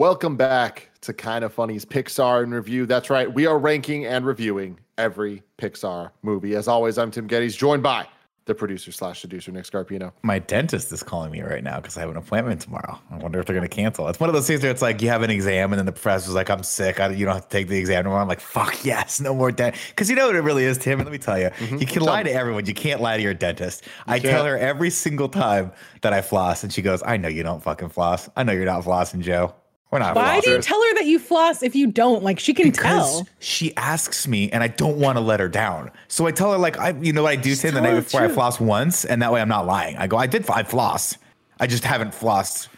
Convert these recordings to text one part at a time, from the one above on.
Welcome back to Kind of Funny's Pixar in Review. That's right, we are ranking and reviewing every Pixar movie. As always, I'm Tim Geddes, joined by the producer slash seducer Nick Scarpino. My dentist is calling me right now because I have an appointment tomorrow. I wonder if they're going to cancel. It's one of those things where it's like you have an exam and then the professor's like, "I'm sick. I, you don't have to take the exam anymore." I'm like, "Fuck yes, no more dent." Because you know what it really is, Tim. And let me tell you, mm-hmm. you can lie to everyone. You can't lie to your dentist. You I can't. tell her every single time that I floss, and she goes, "I know you don't fucking floss. I know you're not flossing, Joe." We're not. Why flossers. do you tell her that you floss if you don't? Like she can because tell. She asks me, and I don't want to let her down. So I tell her, like, I, you know what I do say the night before I floss once, and that way I'm not lying. I go, I did, I floss. I just haven't flossed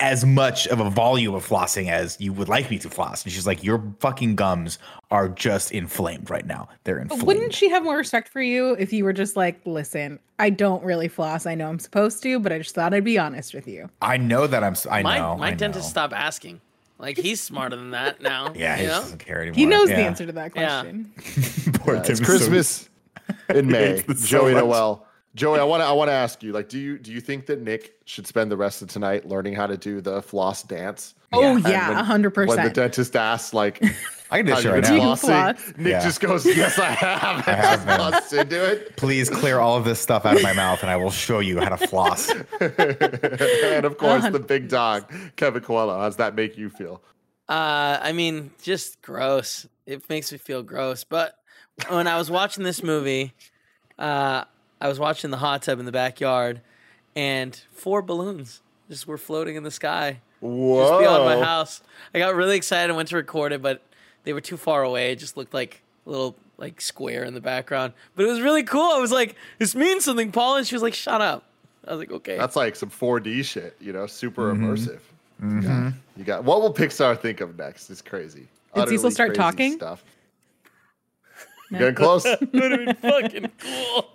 as much of a volume of flossing as you would like me to floss. And she's like, Your fucking gums are just inflamed right now. They're inflamed. Wouldn't she have more respect for you if you were just like, Listen, I don't really floss. I know I'm supposed to, but I just thought I'd be honest with you. I know that I'm, I my, know. My I dentist know. stopped asking. Like he's smarter than that now. yeah, he doesn't care anymore. He knows yeah. the answer to that question. Yeah. Poor uh, yeah, Tim it's Christmas so, in May. Joey so Noel Joey, I want to I want to ask you, like, do you do you think that Nick should spend the rest of tonight learning how to do the floss dance? Oh yeah, hundred percent. When the dentist asks, like, I can do it right now. Flossing, Nick yeah. just goes, "Yes, I have." I have into it. Please clear all of this stuff out of my mouth, and I will show you how to floss. and of course, uh-huh. the big dog, Kevin Coelho. How does that make you feel? Uh, I mean, just gross. It makes me feel gross. But when I was watching this movie, uh, I was watching the hot tub in the backyard, and four balloons just were floating in the sky. Whoa. Just beyond my house. I got really excited and went to record it, but they were too far away. It just looked like a little like square in the background. But it was really cool. I was like, this means something, Paul. And she was like, shut up. I was like, okay. That's like some 4D shit, you know, super mm-hmm. immersive. Mm-hmm. You, got, you got what will Pixar think of next? It's crazy. Did Cecil start talking? Stuff. No. Getting close. Would have been fucking cool.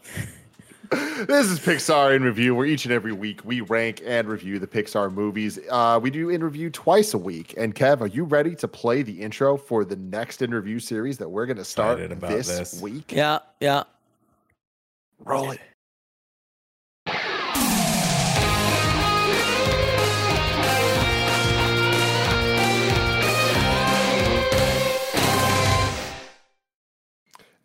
This is Pixar in Review, where each and every week we rank and review the Pixar movies. Uh, we do in review twice a week. And Kev, are you ready to play the intro for the next in review series that we're going to start this, this week? Yeah, yeah. Roll it.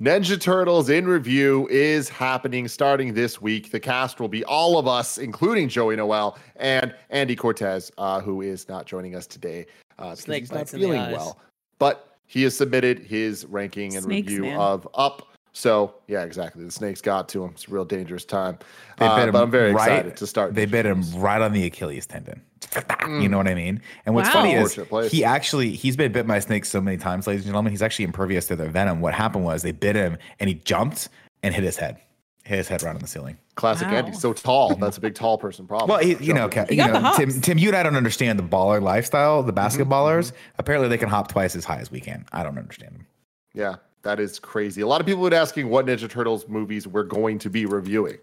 Ninja Turtles in review is happening starting this week. The cast will be all of us, including Joey Noel and Andy Cortez, uh, who is not joining us today uh, because he's not feeling well. But he has submitted his ranking and Snakes, review man. of Up. So yeah, exactly. The snakes got to him. It's a real dangerous time. Uh, but I'm very right, excited to start. They bit him right on the Achilles tendon. Mm. You know what I mean? And what's wow. funny is he actually he's been bit by snakes so many times, ladies and gentlemen. He's actually impervious to their venom. What happened was they bit him and he jumped and hit his head, hit his head right on the ceiling. Classic wow. Andy. So tall. That's a big tall person problem. Well, he, you know, you know Tim, Tim, you and I don't understand the baller lifestyle. The mm-hmm, basketballers mm-hmm. apparently they can hop twice as high as we can. I don't understand them. Yeah, that is crazy. A lot of people would asking what Ninja Turtles movies we're going to be reviewing.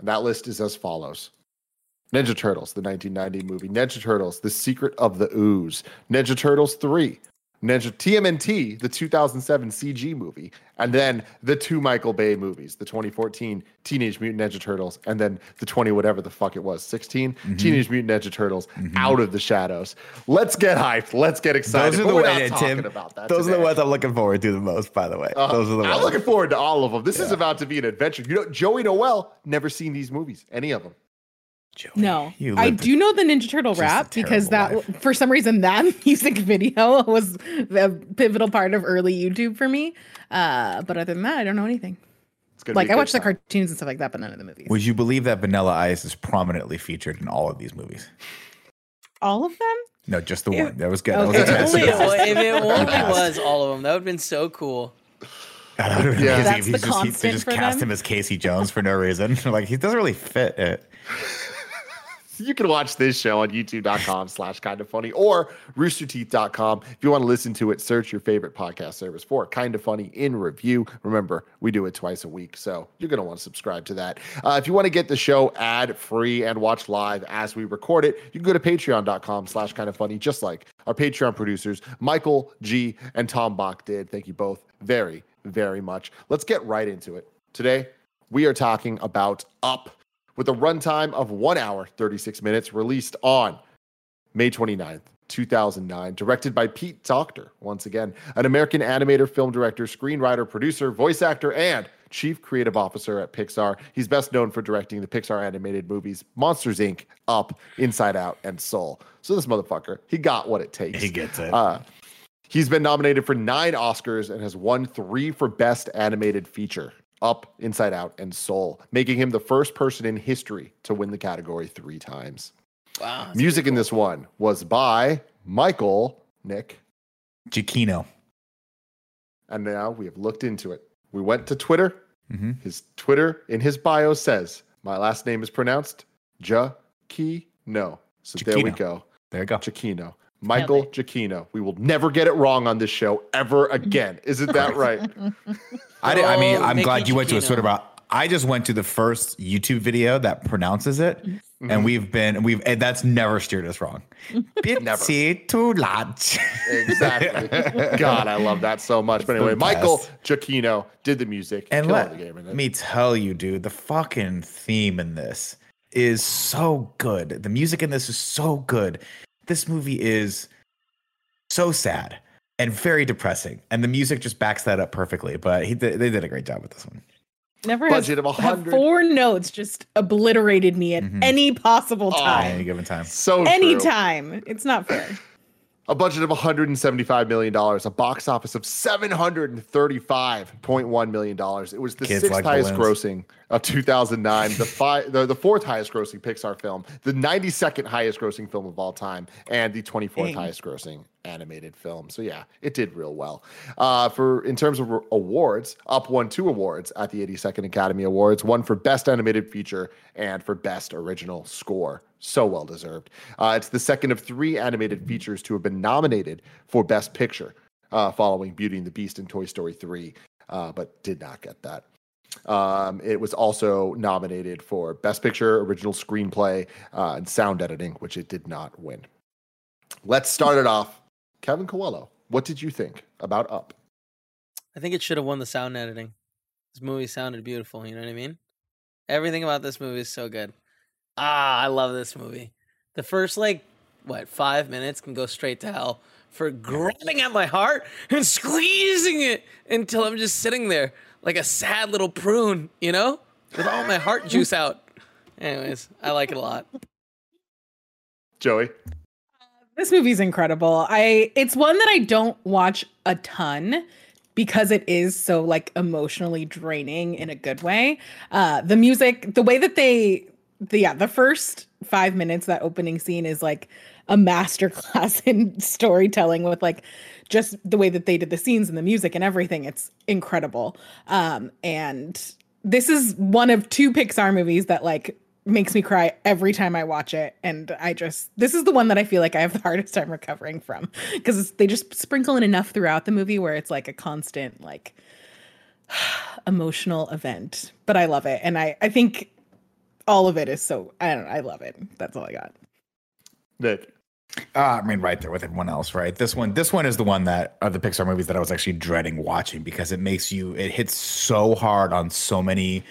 And that list is as follows Ninja Turtles, the 1990 movie. Ninja Turtles, The Secret of the Ooze. Ninja Turtles 3. Ninja TMNT, the 2007 CG movie, and then the two Michael Bay movies, the 2014 Teenage Mutant Ninja Turtles, and then the 20 whatever the fuck it was, 16 mm-hmm. Teenage Mutant Ninja Turtles, mm-hmm. Out of the Shadows. Let's get hyped. Let's get excited. Those are the ones, Tim. those today. are the ones I'm looking forward to the most. By the way, uh, those are the. I'm ones. looking forward to all of them. This yeah. is about to be an adventure. You know, Joey Noel never seen these movies, any of them. Joey, no, I do know the Ninja Turtle rap because that life. for some reason that music video was the pivotal part of early YouTube for me. Uh, but other than that, I don't know anything. Like I watch the cartoons and stuff like that, but none of the movies. Would you believe that Vanilla Ice is prominently featured in all of these movies? All of them? No, just the it, one. That was good. Okay. That was only, if it only was all of them, that would have been so cool. yeah, that's the just, constant he, they just cast them? him as Casey Jones for no reason. like he doesn't really fit it you can watch this show on youtube.com slash kind of funny or roosterteeth.com. If you want to listen to it, search your favorite podcast service for kind of funny in review. Remember, we do it twice a week, so you're going to want to subscribe to that. Uh, if you want to get the show ad free and watch live as we record it, you can go to patreon.com slash kind of funny, just like our Patreon producers, Michael G and Tom Bach did. Thank you both very, very much. Let's get right into it. Today, we are talking about Up with a runtime of one hour, 36 minutes, released on May 29th. 2009, directed by Pete Docter, once again, an American animator, film director, screenwriter, producer, voice actor, and chief creative officer at Pixar. He's best known for directing the Pixar animated movies Monsters Inc., Up, Inside Out, and Soul. So this motherfucker, he got what it takes. He gets it. Uh, he's been nominated for nine Oscars and has won three for best animated feature. Up, Inside Out, and Soul, making him the first person in history to win the category three times. Wow. Music cool. in this one was by Michael Nick Giacchino. And now we have looked into it. We went to Twitter. Mm-hmm. His Twitter in his bio says, My last name is pronounced Giacchino. So there we go. There you go. Giacchino. Michael Giacchino. We will never get it wrong on this show ever again. Isn't that right? I, I mean, I'm glad you went to a Twitter about. I just went to the first YouTube video that pronounces it, mm-hmm. and we've been we've and that's never steered us wrong. Bitsy too large. exactly. God, I love that so much. But anyway, Michael Giacchino did the music. And let me tell you, dude, the fucking theme in this is so good. The music in this is so good. This movie is so sad and very depressing, and the music just backs that up perfectly. But he, they did a great job with this one. Never budget has, of hundred. Four notes just obliterated me at mm-hmm. any possible time. Oh, any given time. So any time, It's not fair a budget of 175 million dollars, a box office of 735.1 million dollars. It was the Kids sixth like highest balloons. grossing of 2009, the five, the, the fourth highest grossing Pixar film, the 92nd highest grossing film of all time, and the 24th Dang. highest grossing animated film. So yeah, it did real well. Uh, for in terms of awards, Up won two awards at the 82nd Academy Awards, one for Best Animated Feature and for Best Original Score. So well deserved. Uh, it's the second of three animated features to have been nominated for Best Picture, uh, following Beauty and the Beast and Toy Story 3, uh, but did not get that. Um, it was also nominated for Best Picture, Original Screenplay, uh, and Sound Editing, which it did not win. Let's start it off. Kevin Coelho, what did you think about Up? I think it should have won the sound editing. This movie sounded beautiful. You know what I mean? Everything about this movie is so good. Ah, I love this movie. The first like what five minutes can go straight to hell for grabbing at my heart and squeezing it until I'm just sitting there like a sad little prune, you know, with all my heart juice out. Anyways, I like it a lot. Joey, this movie's incredible. I it's one that I don't watch a ton because it is so like emotionally draining in a good way. Uh the music, the way that they the yeah, the first five minutes that opening scene is like a masterclass in storytelling with like just the way that they did the scenes and the music and everything. It's incredible. Um, and this is one of two Pixar movies that like makes me cry every time I watch it. And I just, this is the one that I feel like I have the hardest time recovering from because they just sprinkle in enough throughout the movie where it's like a constant, like, emotional event. But I love it. And I, I think all of it is so I don't know, I love it. That's all I got. Nick. Uh, I mean, right there with everyone else, right? This one, this one is the one that of the Pixar movies that I was actually dreading watching because it makes you, it hits so hard on so many,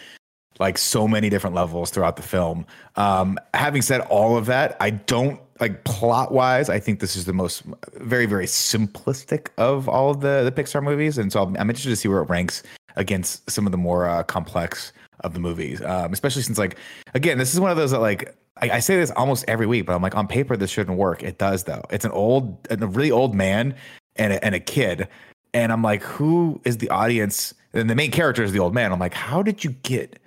like so many different levels throughout the film. Um, having said all of that, I don't like plot wise. I think this is the most very, very simplistic of all of the the Pixar movies, and so I'm, I'm interested to see where it ranks against some of the more uh, complex of the movies, um, especially since like again, this is one of those that like I, I, say this almost every week, but I'm like on paper this shouldn't work. It does though. It's an old, a really old man and a, and a kid, and I'm like, who is the audience? And the main character is the old man. I'm like, how did you get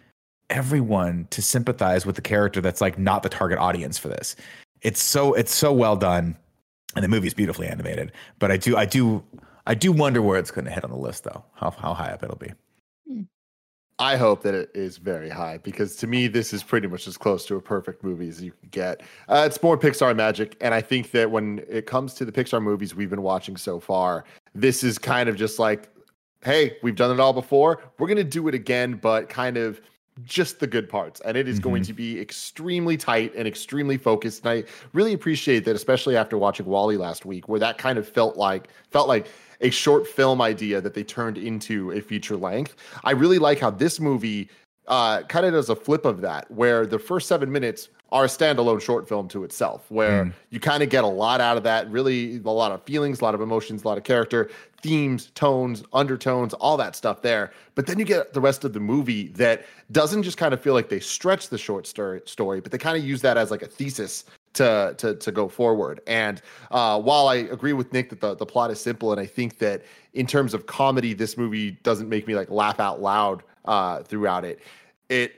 everyone to sympathize with the character that's like not the target audience for this? It's so it's so well done, and the movie's beautifully animated. But I do I do I do wonder where it's going to hit on the list though. How how high up it'll be. I hope that it is very high because to me, this is pretty much as close to a perfect movie as you can get. Uh, it's more Pixar magic. And I think that when it comes to the Pixar movies we've been watching so far, this is kind of just like, hey, we've done it all before. We're going to do it again, but kind of just the good parts. And it is mm-hmm. going to be extremely tight and extremely focused. And I really appreciate that, especially after watching WALL-E last week, where that kind of felt like, felt like, a short film idea that they turned into a feature length. I really like how this movie uh, kind of does a flip of that, where the first seven minutes are a standalone short film to itself, where mm. you kind of get a lot out of that. Really, a lot of feelings, a lot of emotions, a lot of character, themes, tones, undertones, all that stuff there. But then you get the rest of the movie that doesn't just kind of feel like they stretch the short story, story but they kind of use that as like a thesis to to to go forward. And uh, while I agree with Nick that the, the plot is simple, and I think that in terms of comedy, this movie doesn't make me like laugh out loud uh, throughout it. It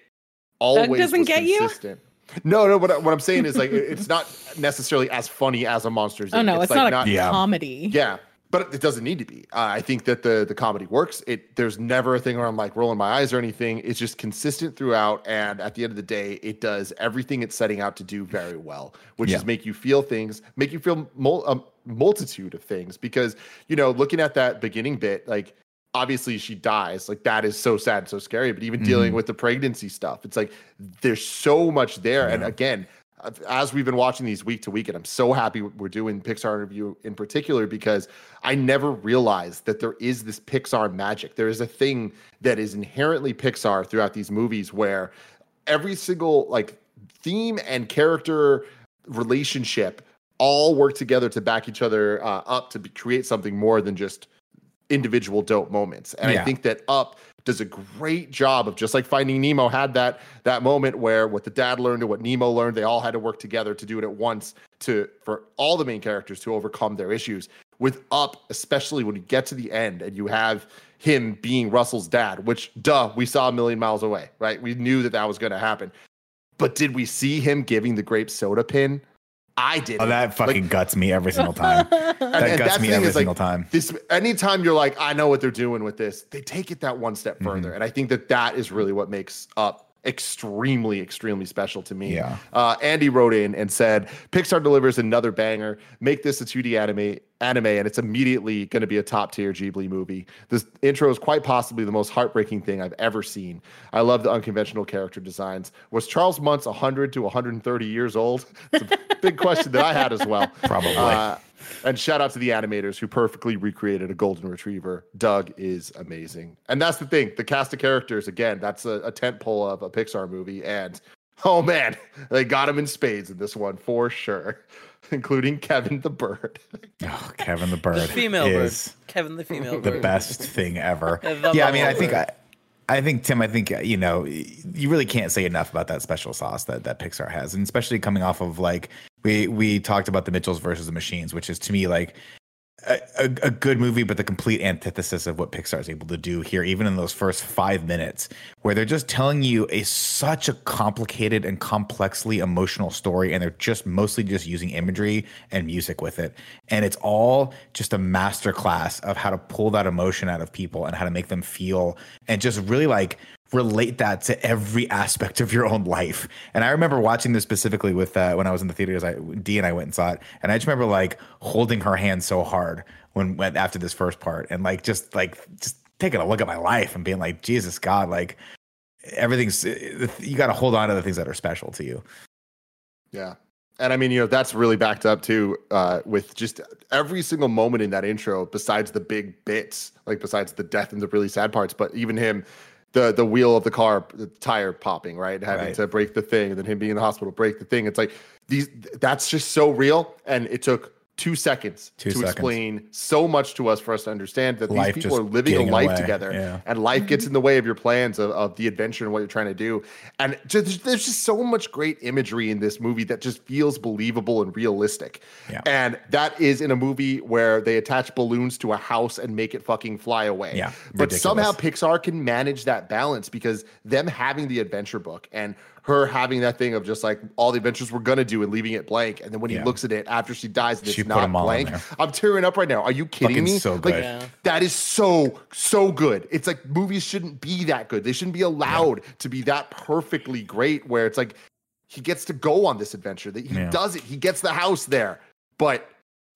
always Doug doesn't get consistent. you. No, no. What, what I'm saying is like it's not necessarily as funny as a Monsters. Oh no, it's, it's like not a not, comedy. Yeah, but it doesn't need to be. Uh, I think that the the comedy works. It there's never a thing where I'm like rolling my eyes or anything. It's just consistent throughout, and at the end of the day, it does everything it's setting out to do very well, which yeah. is make you feel things, make you feel mul- a multitude of things. Because you know, looking at that beginning bit, like obviously she dies like that is so sad so scary but even mm-hmm. dealing with the pregnancy stuff it's like there's so much there yeah. and again as we've been watching these week to week and i'm so happy we're doing pixar in review in particular because i never realized that there is this pixar magic. There is a thing that is inherently pixar throughout these movies where every single like theme and character relationship all work together to back each other uh, up to be, create something more than just individual dope moments. And yeah. I think that Up does a great job of just like Finding Nemo had that that moment where what the dad learned and what Nemo learned, they all had to work together to do it at once to for all the main characters to overcome their issues. With Up, especially when you get to the end and you have him being Russell's dad, which duh, we saw a million miles away, right? We knew that that was going to happen. But did we see him giving the grape soda pin I did. Oh, that fucking like, guts me every single time. that and, guts me every single like, time. This anytime you're like, I know what they're doing with this, they take it that one step further, mm-hmm. and I think that that is really what makes up extremely, extremely special to me. Yeah. Uh, Andy wrote in and said, Pixar delivers another banger. Make this a 2D anime, anime, and it's immediately going to be a top tier Ghibli movie. This intro is quite possibly the most heartbreaking thing I've ever seen. I love the unconventional character designs. Was Charles Muntz 100 to 130 years old? It's a big question that I had as well. Probably. Uh, and shout out to the animators who perfectly recreated a golden retriever. Doug is amazing. And that's the thing. The cast of characters, again, that's a, a tent pole of a Pixar movie. And oh man, they got him in spades in this one for sure, including Kevin the bird. Oh, Kevin the bird. the female is bird. Kevin the female the bird. best thing ever. yeah, I mean, I think I, I think Tim, I think you know, you really can't say enough about that special sauce that that Pixar has, and especially coming off of like we we talked about the Mitchells versus the Machines, which is to me like a, a, a, good movie, but the complete antithesis of what Pixar is able to do here, even in those first five minutes, where they're just telling you a such a complicated and complexly emotional story, and they're just mostly just using imagery and music with it, and it's all just a masterclass of how to pull that emotion out of people and how to make them feel, and just really like relate that to every aspect of your own life. And I remember watching this specifically with uh, when I was in the theaters. I D and I went and saw it, and I just remember like holding her hand so hard when went after this first part, and like just like just taking a look at my life and being like, Jesus God, like everything's you got to hold on to the things that are special to you. Yeah. And I mean, you know, that's really backed up too uh, with just every single moment in that intro, besides the big bits, like besides the death and the really sad parts, but even him the the wheel of the car the tire popping right? Having right. to break the thing and then him being in the hospital break the thing. It's like these that's just so real. And it took two seconds two to seconds. explain so much to us for us to understand that life these people are living a life away. together yeah. and life gets in the way of your plans of, of the adventure and what you're trying to do and just, there's just so much great imagery in this movie that just feels believable and realistic yeah. and that is in a movie where they attach balloons to a house and make it fucking fly away yeah but somehow pixar can manage that balance because them having the adventure book and her having that thing of just like all the adventures we're gonna do and leaving it blank. And then when yeah. he looks at it after she dies and she it's not blank, I'm tearing up right now. Are you kidding Fucking me? So good. Like, yeah. That is so so good. It's like movies shouldn't be that good. They shouldn't be allowed yeah. to be that perfectly great. Where it's like he gets to go on this adventure. That he does it. He gets the house there, but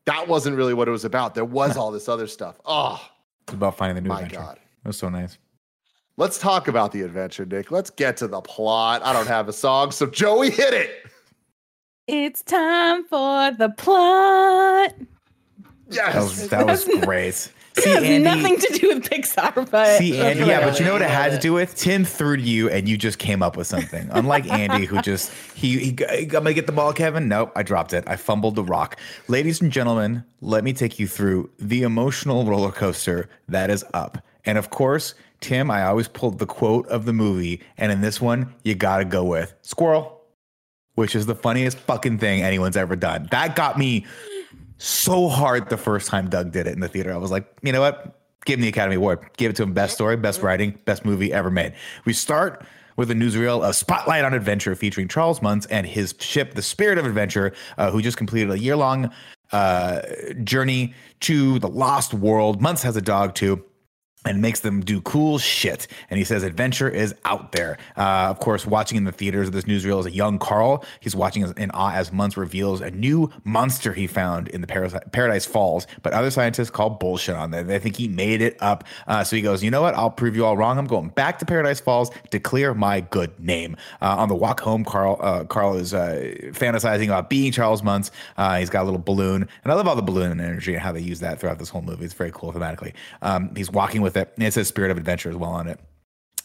that wasn't really what it was about. There was all this other stuff. Oh, it's about finding the new my adventure. God. It was so nice. Let's talk about the adventure, Nick. Let's get to the plot. I don't have a song, so Joey, hit it. It's time for the plot. Yes, that was, that was great. See, it has Andy, nothing to do with Pixar, but see, Andy, yeah, but you know what it had to do with? Tim threw to you, and you just came up with something. Unlike Andy, who just he, he, he I'm gonna get the ball, Kevin. Nope, I dropped it. I fumbled the rock. Ladies and gentlemen, let me take you through the emotional roller coaster that is up. And of course, Tim, I always pulled the quote of the movie, and in this one, you gotta go with squirrel, which is the funniest fucking thing anyone's ever done. That got me so hard the first time Doug did it in the theater. I was like, you know what? Give him the Academy Award. Give it to him. Best story, best writing, best movie ever made. We start with a newsreel, a spotlight on adventure featuring Charles Muntz and his ship, the Spirit of Adventure, uh, who just completed a year long uh, journey to the lost world. Muntz has a dog too and makes them do cool shit. And he says adventure is out there. Uh, of course, watching in the theaters of this newsreel is a young Carl. He's watching in awe as Muntz reveals a new monster he found in the Paradise Falls. But other scientists call bullshit on that. They think he made it up. Uh, so he goes, you know what? I'll prove you all wrong. I'm going back to Paradise Falls to clear my good name. Uh, on the walk home, Carl uh, Carl is uh, fantasizing about being Charles Muntz. Uh, he's got a little balloon, and I love all the balloon energy and how they use that throughout this whole movie. It's very cool thematically. Um, he's walking with with it. And it says Spirit of Adventure as well on it.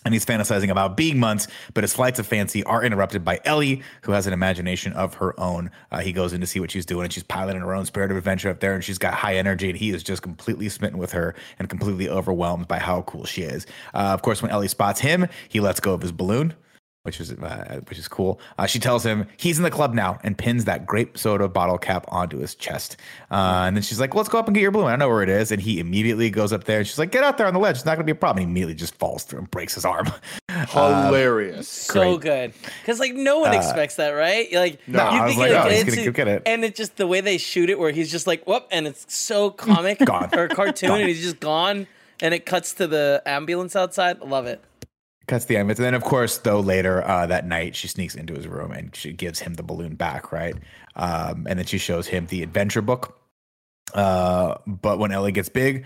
And he's fantasizing about being Muntz, but his flights of fancy are interrupted by Ellie, who has an imagination of her own. Uh, he goes in to see what she's doing, and she's piloting her own spirit of adventure up there, and she's got high energy, and he is just completely smitten with her and completely overwhelmed by how cool she is. Uh, of course, when Ellie spots him, he lets go of his balloon, which is uh, which is cool. Uh, she tells him he's in the club now and pins that grape soda bottle cap onto his chest. Uh, and then she's like, "Let's go up and get your balloon. I know where it is." And he immediately goes up there and she's like, "Get out there on the ledge. It's not going to be a problem." And he immediately just falls through and breaks his arm. Hilarious, so good because like no one uh, expects that, right? Like no, you think like, oh, he's gonna get it, and it's just the way they shoot it, where he's just like, "Whoop," and it's so comic or cartoon, gone. and he's just gone. And it cuts to the ambulance outside. Love it cuts the ambulance. And then, of course, though later uh, that night, she sneaks into his room and she gives him the balloon back, right? Um, and then she shows him the adventure book. Uh, but when Ellie gets big,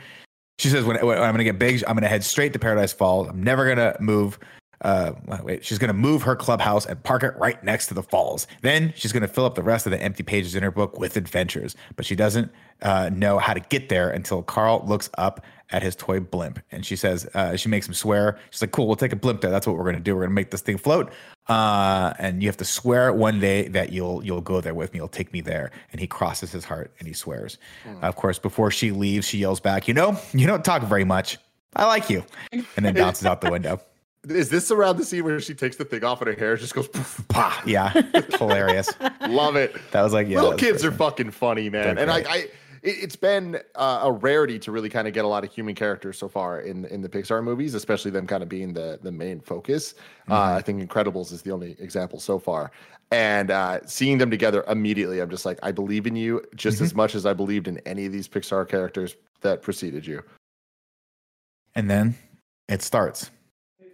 she says, when, when I'm going to get big, I'm going to head straight to Paradise Falls. I'm never going to move uh, wait, she's going to move her clubhouse and park it right next to the falls. Then she's going to fill up the rest of the empty pages in her book with adventures. But she doesn't uh, know how to get there until Carl looks up at his toy blimp. And she says, uh, she makes him swear. She's like, cool, we'll take a blimp there. That's what we're going to do. We're going to make this thing float. Uh, and you have to swear one day that you'll you'll go there with me. You'll take me there. And he crosses his heart and he swears. Mm. of course, before she leaves, she yells back, you know, you don't talk very much. I like you. And then bounces out the window. Is this around the scene where she takes the thing off and her hair just goes poof, pah? Yeah, hilarious. Love it. That was like yeah. Little kids are fucking funny, man. and I, I it, has been uh, a rarity to really kind of get a lot of human characters so far in in the Pixar movies, especially them kind of being the the main focus. Uh, mm-hmm. Uh, I think Incredibles is the only example so far. And uh, seeing them together immediately, I'm just like, I believe in you just mm-hmm. as much as I believed in any of these Pixar characters that preceded you. And then it starts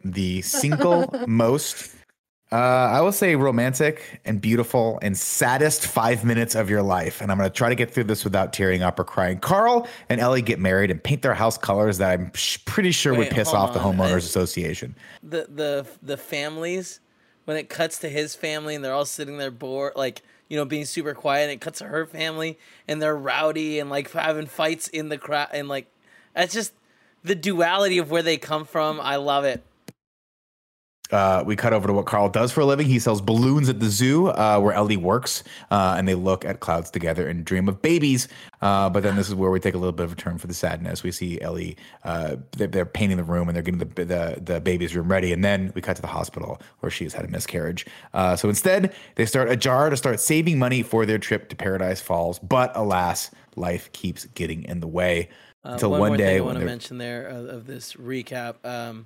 the single most uh, I will say romantic and beautiful and saddest five minutes of your life. And I'm going to try to get through this without tearing up or crying. Carl and Ellie get married and paint their house colors that I'm sh- pretty sure Wait, would piss off on. the homeowners association. The the the families when it cuts to his family and they're all sitting there bored, like you know, being super quiet. And it cuts to her family and they're rowdy and like having fights in the crowd and like that's just the duality of where they come from. I love it uh, we cut over to what Carl does for a living. He sells balloons at the zoo uh, where Ellie works, uh, and they look at clouds together and dream of babies. Uh, but then this is where we take a little bit of a turn for the sadness. We see Ellie; uh, they're, they're, painting the room and they're getting the, the, the baby's room ready, and then we cut to the hospital where she's had a miscarriage. Uh, so instead, they start a jar to start saving money for their trip to Paradise Falls. But alas, life keeps getting in the way. Until one, one day, I want to mention there of, of this recap. Um,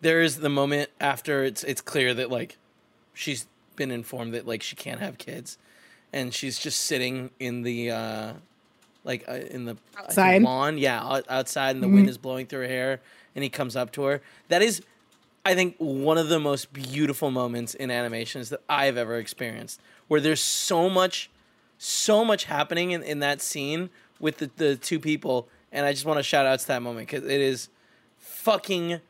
there is the moment after it's it's clear that like she's been informed that like she can't have kids, and she's just sitting in the uh, like uh, in the outside lawn, yeah, outside, and the mm-hmm. wind is blowing through her hair, and he comes up to her. That is, I think, one of the most beautiful moments in animations that I've ever experienced, where there's so much, so much happening in, in that scene with the, the two people, and I just want to shout out to that moment because it is fucking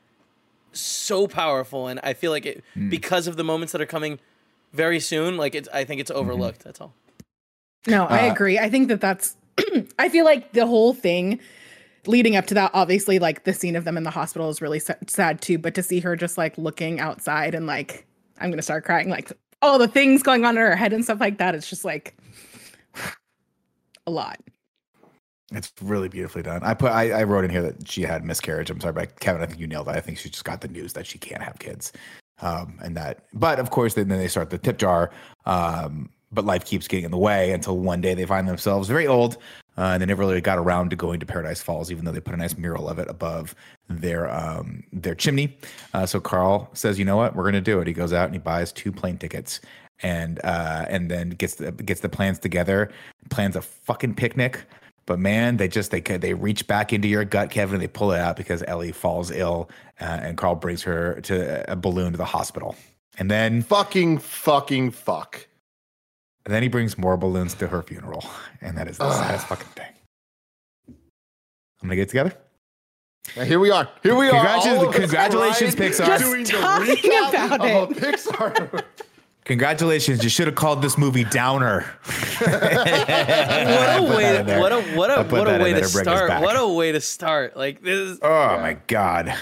so powerful, and I feel like it mm. because of the moments that are coming very soon. Like it's, I think it's mm-hmm. overlooked. Mm-hmm. That's all. No, I uh, agree. I think that that's. I feel like the whole thing leading up to that, obviously, like the scene of them in the hospital is really sad too. But to see her just like looking outside and like, I'm gonna start crying, like all the things going on in her head and stuff like that. It's just like a lot. It's really beautifully done. I put I, I, wrote in here that she had miscarriage. I'm sorry, but Kevin, I think you nailed that. I think she just got the news that she can't have kids. Um, and that but of course then, then they start the tip jar. Um, but life keeps getting in the way until one day they find themselves very old. Uh, and they never really got around to going to Paradise Falls, even though they put a nice mural of it above their um, their chimney. Uh, so Carl says, "You know what? We're going to do it." He goes out and he buys two plane tickets, and uh, and then gets the gets the plans together, plans a fucking picnic but man, they just they could they reach back into your gut, Kevin, and they pull it out because Ellie falls ill, uh, and Carl brings her to a balloon to the hospital, and then fucking fucking fuck. And then he brings more balloons to her funeral, and that is the saddest fucking thing. I'm gonna get together. Now here we are. Here we are. Congratulations, Pixar. Just doing talking about it. Pixar Congratulations! You should have called this movie Downer. what a way! To, what a what a what a way to start! What a way to start! Like this. Is, oh yeah. my god!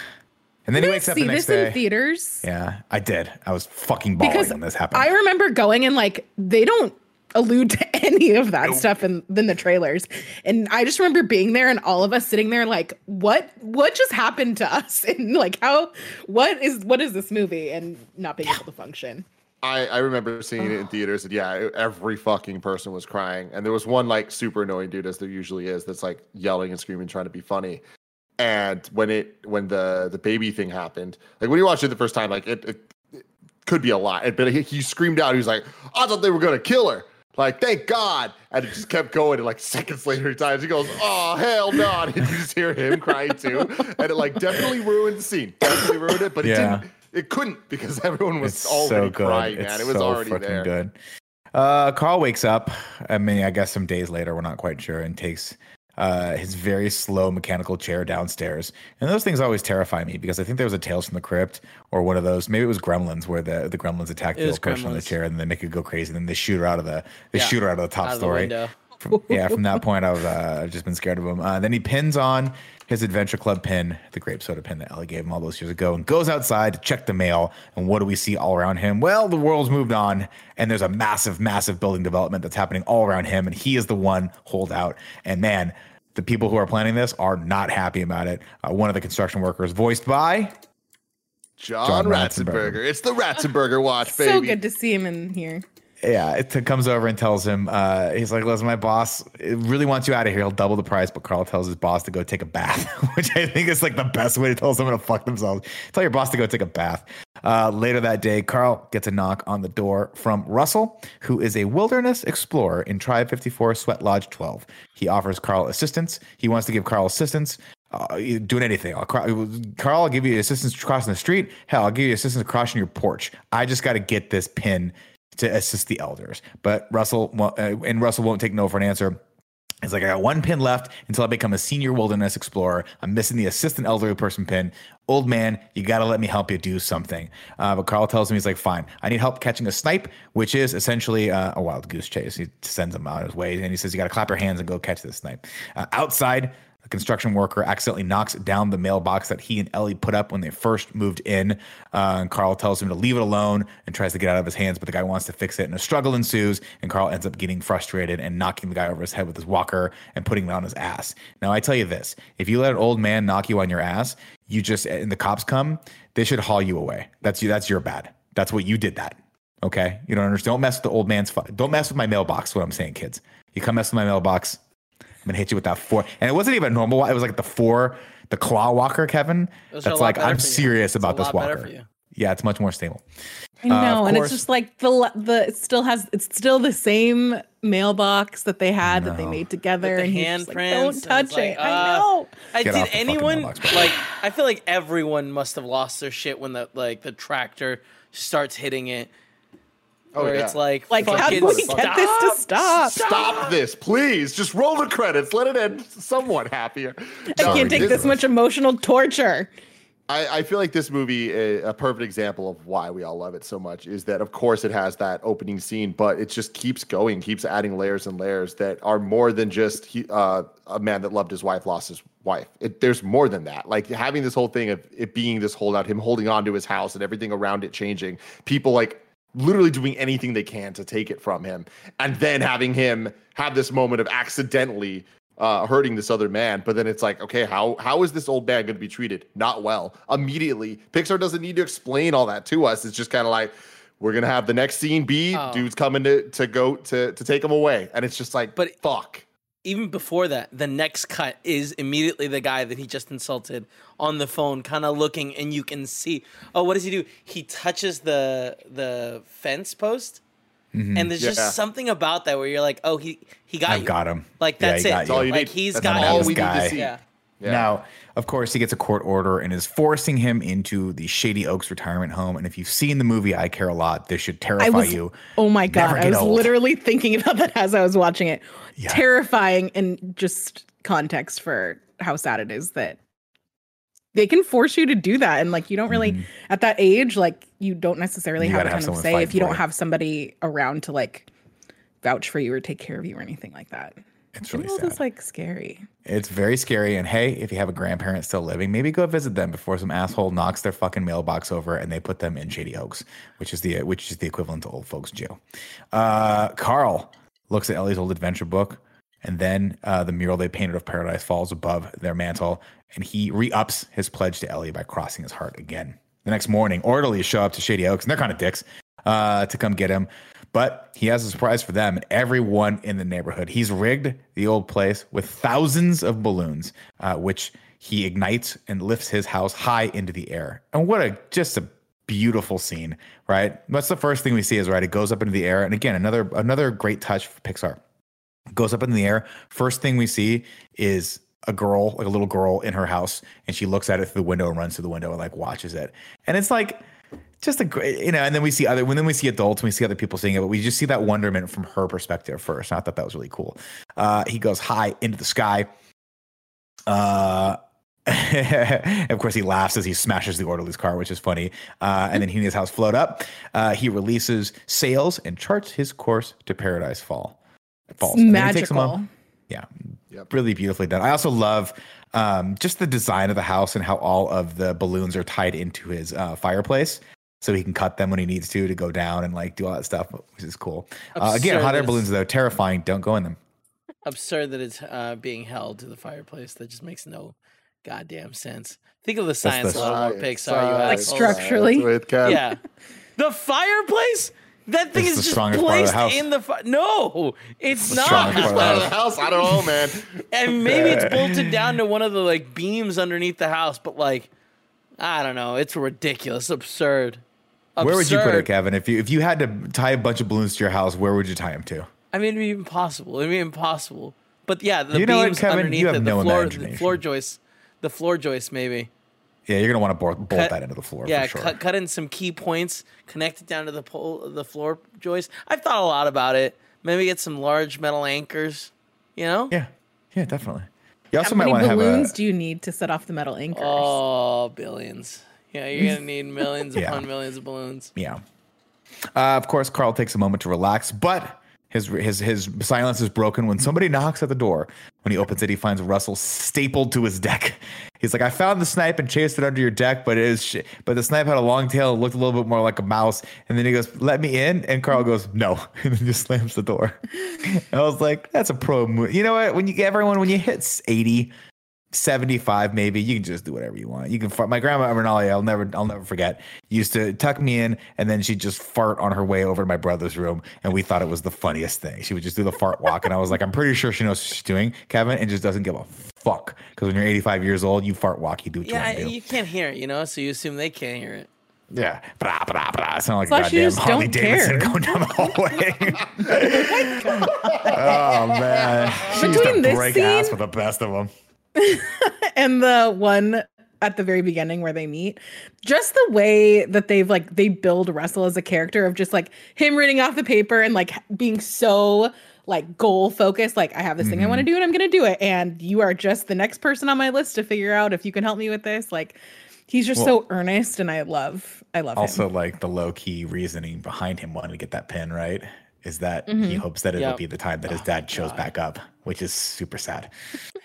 And then he wakes up the next day. See this in theaters? Yeah, I did. I was fucking bawling because when this happened. I remember going and like they don't allude to any of that nope. stuff in, in the trailers. And I just remember being there and all of us sitting there like, what what just happened to us? And like how what is what is this movie? And not being able to function. I, I remember seeing it in oh. theaters and yeah, every fucking person was crying. And there was one like super annoying dude, as there usually is, that's like yelling and screaming, trying to be funny. And when it when the the baby thing happened, like when you watched it the first time, like it, it, it could be a lot. But he, he screamed out, he was like, I thought they were gonna kill her. Like, thank God. And it just kept going. And like seconds later, he times he goes, Oh, hell no. And you just hear him crying too. And it like definitely ruined the scene. Definitely ruined it. But it yeah. didn't it couldn't because everyone was it's already so crying, man. It's it was so already there. Good. Uh, Carl wakes up. I mean, I guess some days later, we're not quite sure, and takes uh, his very slow mechanical chair downstairs. And those things always terrify me because I think there was a Tales from the Crypt or one of those. Maybe it was Gremlins where the, the Gremlins attack the little person on the chair and then they make it go crazy. And then they shoot her out of the they yeah. shoot her out of the top out story. The from, yeah, from that point, I've uh, just been scared of him. Uh, then he pins on his Adventure Club pin, the grape soda pin that Ellie gave him all those years ago, and goes outside to check the mail. And what do we see all around him? Well, the world's moved on, and there's a massive, massive building development that's happening all around him, and he is the one holdout. And man, the people who are planning this are not happy about it. Uh, one of the construction workers, voiced by John, John Ratzenberger. Ratzenberger. It's the Ratzenberger watch, baby. So good to see him in here yeah, it comes over and tells him, uh, he's like, listen, my boss really wants you out of here. He'll double the price. But Carl tells his boss to go take a bath, which I think is like the best way to tell someone to fuck themselves. Tell your boss to go take a bath. Uh, later that day, Carl gets a knock on the door from Russell, who is a wilderness explorer in Tribe 54, Sweat Lodge 12. He offers Carl assistance. He wants to give Carl assistance. Uh, doing anything. I'll, Carl, I'll give you assistance crossing the street. Hell, I'll give you assistance crossing your porch. I just got to get this pin to assist the elders. But Russell uh, and Russell won't take no for an answer. It's like I got one pin left until I become a senior wilderness explorer. I'm missing the assistant elderly person pin. Old man, you got to let me help you do something. Uh, but Carl tells me he's like, fine. I need help catching a snipe, which is essentially uh, a wild goose chase. He sends him out on his way, and he says you got to clap your hands and go catch this snipe. Uh, outside, a construction worker accidentally knocks down the mailbox that he and Ellie put up when they first moved in. Uh, and Carl tells him to leave it alone and tries to get out of his hands, but the guy wants to fix it. And a struggle ensues, and Carl ends up getting frustrated and knocking the guy over his head with his walker and putting him on his ass. Now, I tell you this if you let an old man knock you on your ass, you just, and the cops come, they should haul you away. That's you. That's your bad. That's what you did that. Okay. You don't understand. Don't mess with the old man's, fu- don't mess with my mailbox. What I'm saying, kids. You come mess with my mailbox, gonna hit you with that four. And it wasn't even normal. It was like the four, the claw walker, Kevin. That's like I'm serious you. about this walker. Yeah, it's much more stable. I know, uh, and it's just like the the it still has it's still the same mailbox that they had that they made together, and handprints. Like, Don't touch it. Like, uh, I know. I, did anyone like? I feel like everyone must have lost their shit when the like the tractor starts hitting it Oh, where yeah. it's like, like how do we get this to stop? Stop this, please. Just roll the credits. Let it end somewhat happier. I can't take this much emotional torture. I, I, feel like this movie, a, a, perfect example of why we all love it so much, is that of course it has that opening scene, but it just keeps going, keeps adding layers and layers that are more than just he, uh, a man that loved his wife lost his wife. It, there's more than that. Like having this whole thing of it being this holdout, him holding on to his house and everything around it changing, people like literally doing anything they can to take it from him, and then having him have this moment of accidentally uh, hurting this other man. But then it's like, okay, how how is this old man going to be treated? Not well. Immediately, Pixar doesn't need to explain all that to us. It's just kind of like we're gonna have the next scene be oh. dude's coming to to go to to take him away, and it's just like, but fuck. Even before that, the next cut is immediately the guy that he just insulted on the phone, kind of looking, and you can see. Oh, what does he do? He touches the the fence post Mm-hmm. And there's yeah. just something about that where you're like, oh, he he got I've you. got him. Like that's yeah, it. All you like need. he's that's got all we guy. need to see. Yeah. Yeah. Now, of course, he gets a court order and is forcing him into the Shady Oaks retirement home. And if you've seen the movie I Care a Lot, this should terrify was, you. Oh my God. I was old. literally thinking about that as I was watching it. Yeah. Terrifying and just context for how sad it is that they can force you to do that and like you don't really mm-hmm. at that age like you don't necessarily you have a ton of say if you don't it. have somebody around to like vouch for you or take care of you or anything like that it's really sad. It's like scary. It's very scary. And hey, if you have a grandparent still living, maybe go visit them before some asshole knocks their fucking mailbox over and they put them in Shady Oaks, which is the which is the equivalent to old folks jail. Uh, Carl looks at Ellie's old adventure book, and then uh, the mural they painted of Paradise falls above their mantle, and he re-ups his pledge to Ellie by crossing his heart again. The next morning, orderlies show up to Shady Oaks, and they're kind of dicks uh, to come get him. But he has a surprise for them and everyone in the neighborhood. He's rigged the old place with thousands of balloons, uh, which he ignites and lifts his house high into the air. And what a just a beautiful scene, right? That's the first thing we see is right. It goes up into the air, and again, another another great touch for Pixar goes up in the air. First thing we see is a girl, like a little girl in her house, and she looks at it through the window and runs through the window and like watches it. And it's like just a great, you know, and then we see other, when then we see adults and we see other people seeing it, but we just see that wonderment from her perspective first. And I thought that was really cool. Uh, he goes high into the sky. Uh, of course, he laughs as he smashes the orderly's car, which is funny. Uh, and then he and his house float up. Uh, he releases sails and charts his course to Paradise Fall falls. Magical. Yeah, yep. really beautifully done. I also love um, just the design of the house and how all of the balloons are tied into his uh, fireplace, so he can cut them when he needs to to go down and like do all that stuff, which is cool. Uh, again, hot air balloons though terrifying. Don't go in them. Absurd that it's uh, being held to the fireplace. That just makes no goddamn sense. Think of the science the level of Pixar. You like structurally, yeah. The fireplace that thing is just placed the in the fu- no, it's the not. Part of the house. I don't know, man. and maybe it's bolted down to one of the like beams underneath the house, but like, I don't know. It's ridiculous, absurd. absurd. Where would you put it, Kevin? If you if you had to tie a bunch of balloons to your house, where would you tie them to? I mean, it'd be impossible. It'd be impossible. But yeah, the you beams what, underneath it, no the floor, the floor joists, the floor joists, maybe. Yeah, you're gonna want to bolt, bolt cut, that into the floor. Yeah, sure. cut, cut in some key points, connect it down to the pole, the floor joist. I've thought a lot about it. Maybe get some large metal anchors. You know? Yeah, yeah, definitely. You also How might many balloons a, do you need to set off the metal anchors? Oh, billions. Yeah, you're gonna need millions yeah. upon millions of balloons. Yeah. Uh, of course, Carl takes a moment to relax, but his his his silence is broken when somebody knocks at the door. When he opens it, he finds Russell stapled to his deck. He's like, "I found the snipe and chased it under your deck, but it is sh- but the snipe had a long tail and looked a little bit more like a mouse." And then he goes, "Let me in," and Carl goes, "No," and then just slams the door. And I was like, "That's a pro move." You know what? When you get everyone when you hit eighty, 75 maybe. You can just do whatever you want. You can fart. My grandma Renalia I'll never I'll never forget used to tuck me in and then she'd just fart on her way over to my brother's room and we thought it was the funniest thing. She would just do the fart walk and I was like I'm pretty sure she knows what she's doing Kevin and just doesn't give a fuck. Because when you're 85 years old you fart walk you do what yeah, you do. you can't hear it you know so you assume they can't hear it. Yeah, blah, blah, blah. It's not like Plus a goddamn Harley Davidson going down the hallway. Oh, oh man, she Between used to break scene, ass for the best of them. and the one at the very beginning where they meet just the way that they've like they build russell as a character of just like him reading off the paper and like being so like goal focused like i have this mm-hmm. thing i want to mm-hmm. do and i'm going to do it and you are just the next person on my list to figure out if you can help me with this like he's just well, so earnest, and I love I love also him. like the low key reasoning behind him wanting to get that pin right is that mm-hmm. he hopes that it'll yep. be the time that his dad oh, shows God. back up, which is super sad.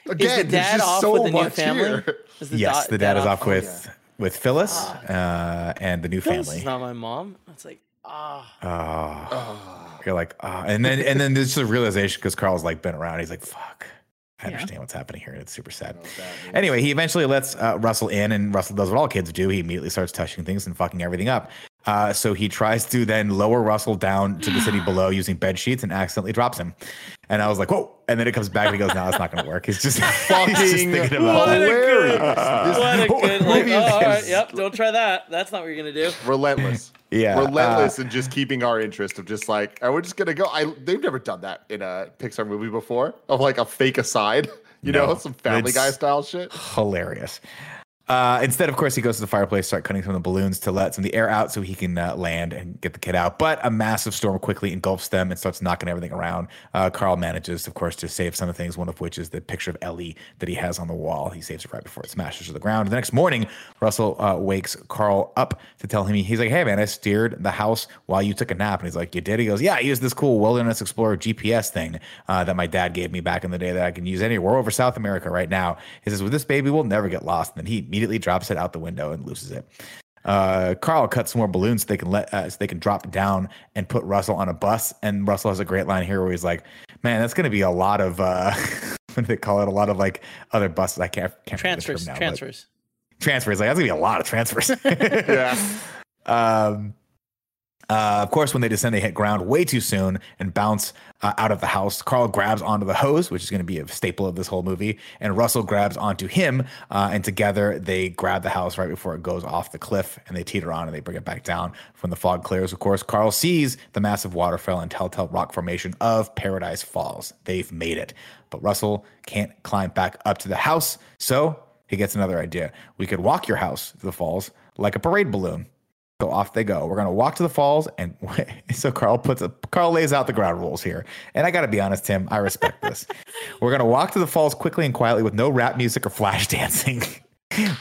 Again, is the dad off so with the new family? The yes, the dad, dad is off, off with yeah. with Phyllis uh, and the new Phyllis family. Is not my mom. It's like ah. Oh. oh. You're like ah, and then and then there's a realization because Carl's like been around. He's like fuck. I understand yeah. what's happening here. It's super sad. Anyway, he eventually lets uh, Russell in, and Russell does what all kids do. He immediately starts touching things and fucking everything up. Uh, so he tries to then lower Russell down to the city below using bed sheets and accidentally drops him. And I was like, whoa. And then it comes back and he goes, no, it's not going to work. He's just fucking he's just thinking about what hilarious. A what a good, like, oh, all right, yep, don't try that. That's not what you're going to do. Relentless. yeah. Relentless uh, and just keeping our interest of just like, are we just going to go? I They've never done that in a Pixar movie before of like a fake aside, you no, know, some Family Guy style shit. Hilarious. Uh, instead, of course, he goes to the fireplace, start cutting some of the balloons to let some of the air out so he can uh, land and get the kid out. But a massive storm quickly engulfs them and starts knocking everything around. Uh, Carl manages, of course, to save some of the things, one of which is the picture of Ellie that he has on the wall. He saves it right before it smashes to the ground. The next morning, Russell uh, wakes Carl up to tell him, he's like, hey, man, I steered the house while you took a nap. And he's like, you did? He goes, yeah, I used this cool Wilderness Explorer GPS thing uh, that my dad gave me back in the day that I can use anywhere. We're over South America right now. He says, with this baby, we'll never get lost. And then he immediately drops it out the window and loses it. Uh, Carl cuts some more balloons so they can let uh, so they can drop down and put Russell on a bus. And Russell has a great line here where he's like, "Man, that's going to be a lot of uh, what do they call it? A lot of like other buses. I can't, can't transfers. Now, transfers. Transfers. Like that's going to be a lot of transfers. yeah. Um, uh, of course, when they descend, they hit ground way too soon and bounce uh, out of the house. Carl grabs onto the hose, which is going to be a staple of this whole movie, and Russell grabs onto him. Uh, and together, they grab the house right before it goes off the cliff, and they teeter on and they bring it back down. When the fog clears, of course, Carl sees the massive waterfall and telltale rock formation of Paradise Falls. They've made it, but Russell can't climb back up to the house, so he gets another idea. We could walk your house to the falls like a parade balloon. So off they go. We're gonna walk to the falls, and so Carl puts a Carl lays out the ground rules here. And I gotta be honest, Tim, I respect this. We're gonna walk to the falls quickly and quietly with no rap music or flash dancing.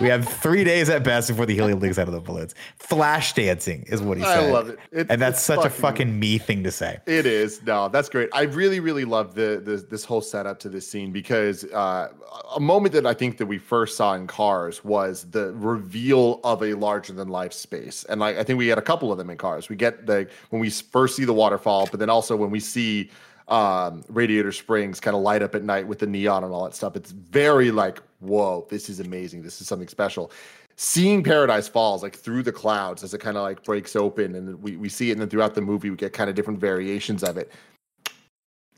We have three days at best before the helium leaks out of the balloons. Flash dancing is what he said. I love it. And that's such fucking, a fucking me thing to say. It is. No, that's great. I really, really love the, the this whole setup to this scene because uh, a moment that I think that we first saw in Cars was the reveal of a larger than life space, and like I think we had a couple of them in Cars. We get the when we first see the waterfall, but then also when we see um, Radiator Springs kind of light up at night with the neon and all that stuff. It's very like, whoa, this is amazing. This is something special. Seeing Paradise Falls like through the clouds as it kind of like breaks open and we, we see it, and then throughout the movie we get kind of different variations of it.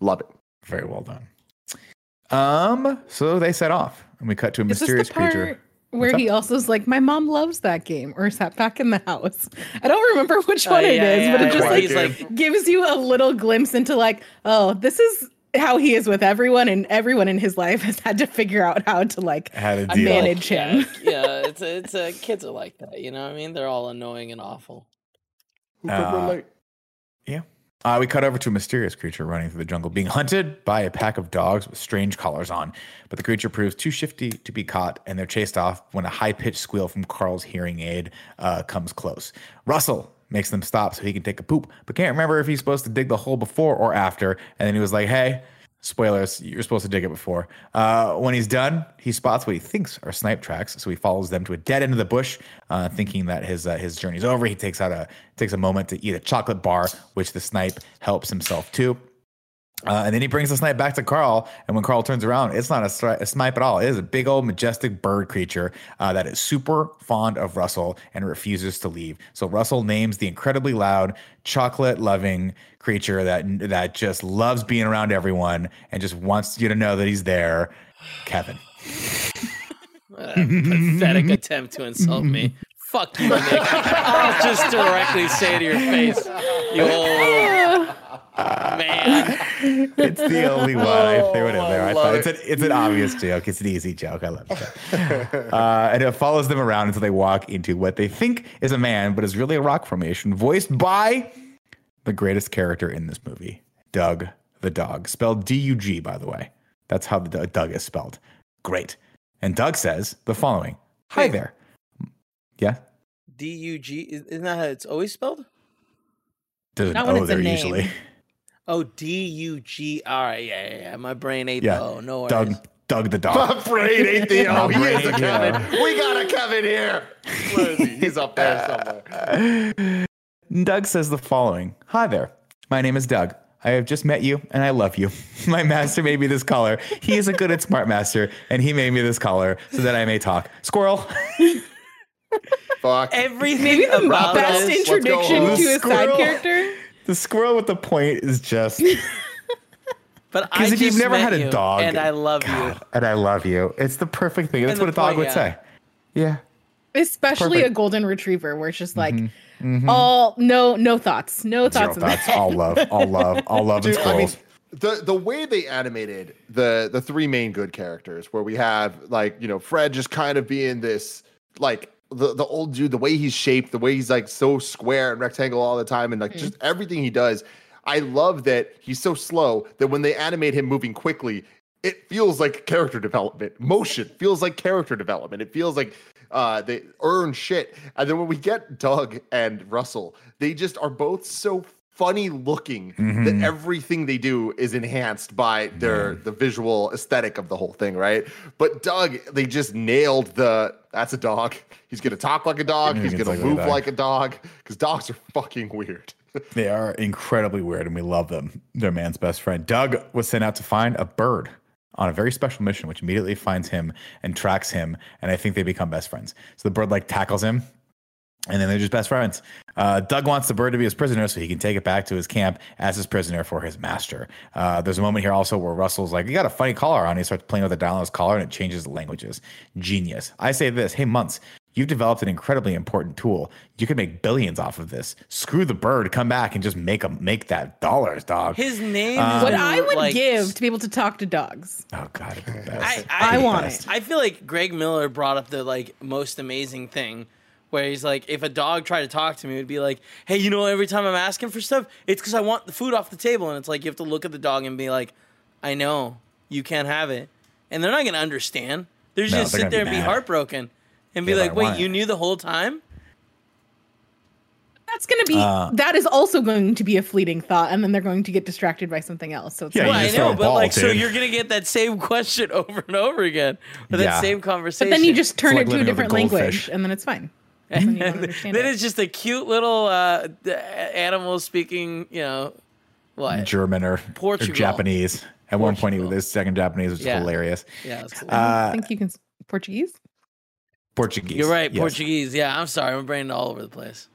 Love it. Very well done. Um, so they set off and we cut to a mysterious creature where he also is like, my mom loves that game, or sat back in the house. I don't remember which one uh, yeah, is, yeah, but it just like, like gives you a little glimpse into like, oh, this is how he is with everyone, and everyone in his life has had to figure out how to like how to manage him. Yeah, yeah it's a, it's a, kids are like that, you know. what I mean, they're all annoying and awful. Who Uh, yeah. Uh, we cut over to a mysterious creature running through the jungle, being hunted by a pack of dogs with strange collars on. But the creature proves too shifty to be caught, and they're chased off when a high pitched squeal from Carl's hearing aid uh, comes close. Russell makes them stop so he can take a poop, but can't remember if he's supposed to dig the hole before or after. And then he was like, hey, spoilers, you're supposed to dig it before. Uh, when he's done, he spots what he thinks are snipe tracks, so he follows them to a dead end of the bush, uh, thinking that his uh, his journey's over. He takes out a takes a moment to eat a chocolate bar, which the snipe helps himself to. Uh, and then he brings the snipe back to Carl. And when Carl turns around, it's not a, stri- a snipe at all. It is a big old majestic bird creature uh, that is super fond of Russell and refuses to leave. So Russell names the incredibly loud, chocolate loving creature that that just loves being around everyone and just wants you to know that he's there, Kevin. pathetic attempt to insult me. Fuck you, Nick. I'll just directly say to your face, you old man. It's the only one I threw it in there. I thought it's an, it's an obvious joke. It's an easy joke. I love it. Uh, and it follows them around until they walk into what they think is a man, but is really a rock formation, voiced by the greatest character in this movie, Doug the dog, spelled D U G, by the way. That's how the Doug is spelled. Great. And Doug says the following Hi there. Yeah. D U G. Isn't that how it's always spelled? There's Not an O there usually. Oh, D U G. All right, yeah, yeah, yeah. My brain ate yeah. the O. No worries. Doug, Doug the dog. My brain ate the oh, O. he is a Kevin. We got a Kevin here. Where is he? He's up there somewhere. Doug says the following Hi there. My name is Doug. I have just met you and I love you. My master made me this collar. He is a good and smart master and he made me this collar so that I may talk. Squirrel. Fuck. Everything Maybe the best introduction to a side character. The squirrel with the point is just But because if you've never had a dog, and I love God, you, and I love you, it's the perfect thing. That's what a dog point, would yeah. say. Yeah, especially perfect. a golden retriever, where it's just like. Mm-hmm. Mm-hmm. All no no thoughts, no thoughts. Zero thoughts. all love, all love, all love. Dude, I mean, the the way they animated the the three main good characters, where we have like you know Fred just kind of being this like the the old dude, the way he's shaped, the way he's like so square and rectangle all the time, and like mm. just everything he does I love that he's so slow that when they animate him moving quickly, it feels like character development. Motion feels like character development. It feels like uh, they earn shit. And then when we get Doug and Russell, they just are both so funny looking mm-hmm. that everything they do is enhanced by their the visual aesthetic of the whole thing, right? But Doug, they just nailed the that's a dog. He's gonna talk like a dog. He's gonna move like a dog because dogs are fucking weird they are incredibly weird and we love them. They're man's best friend. Doug was sent out to find a bird on a very special mission, which immediately finds him and tracks him. And I think they become best friends. So the bird like tackles him and then they're just best friends. Uh, Doug wants the bird to be his prisoner so he can take it back to his camp as his prisoner for his master. Uh, there's a moment here also where Russell's like, You got a funny collar on. He starts playing with the dial on his collar and it changes the languages. Genius. I say this Hey, Muntz, You've developed an incredibly important tool. You can make billions off of this. Screw the bird, come back and just make a make that dollars, dog. His name. Um, what I would like, give to be able to talk to dogs. Oh God, I, I, I want it. I feel like Greg Miller brought up the like most amazing thing, where he's like, if a dog tried to talk to me, it'd be like, hey, you know, every time I'm asking for stuff, it's because I want the food off the table, and it's like you have to look at the dog and be like, I know you can't have it, and they're not gonna understand. They're just no, gonna sit there and be heartbroken and be yeah, like, "Wait, you knew the whole time?" That's going to be uh, that is also going to be a fleeting thought, and then they're going to get distracted by something else. So it's yeah, like, I know, but like, so you're going to get that same question over and over again, or that yeah. same conversation. But then you just turn like it to a different language, and then it's fine. then, then it. it's just a cute little uh, animal speaking, you know, what German or, or Japanese. At Portugal. one point, he was his second Japanese, which yeah. is hilarious. Yeah, cool. uh, I think you can Portuguese. Portuguese. You're right, yes. Portuguese. Yeah, I'm sorry, I'm brain all over the place.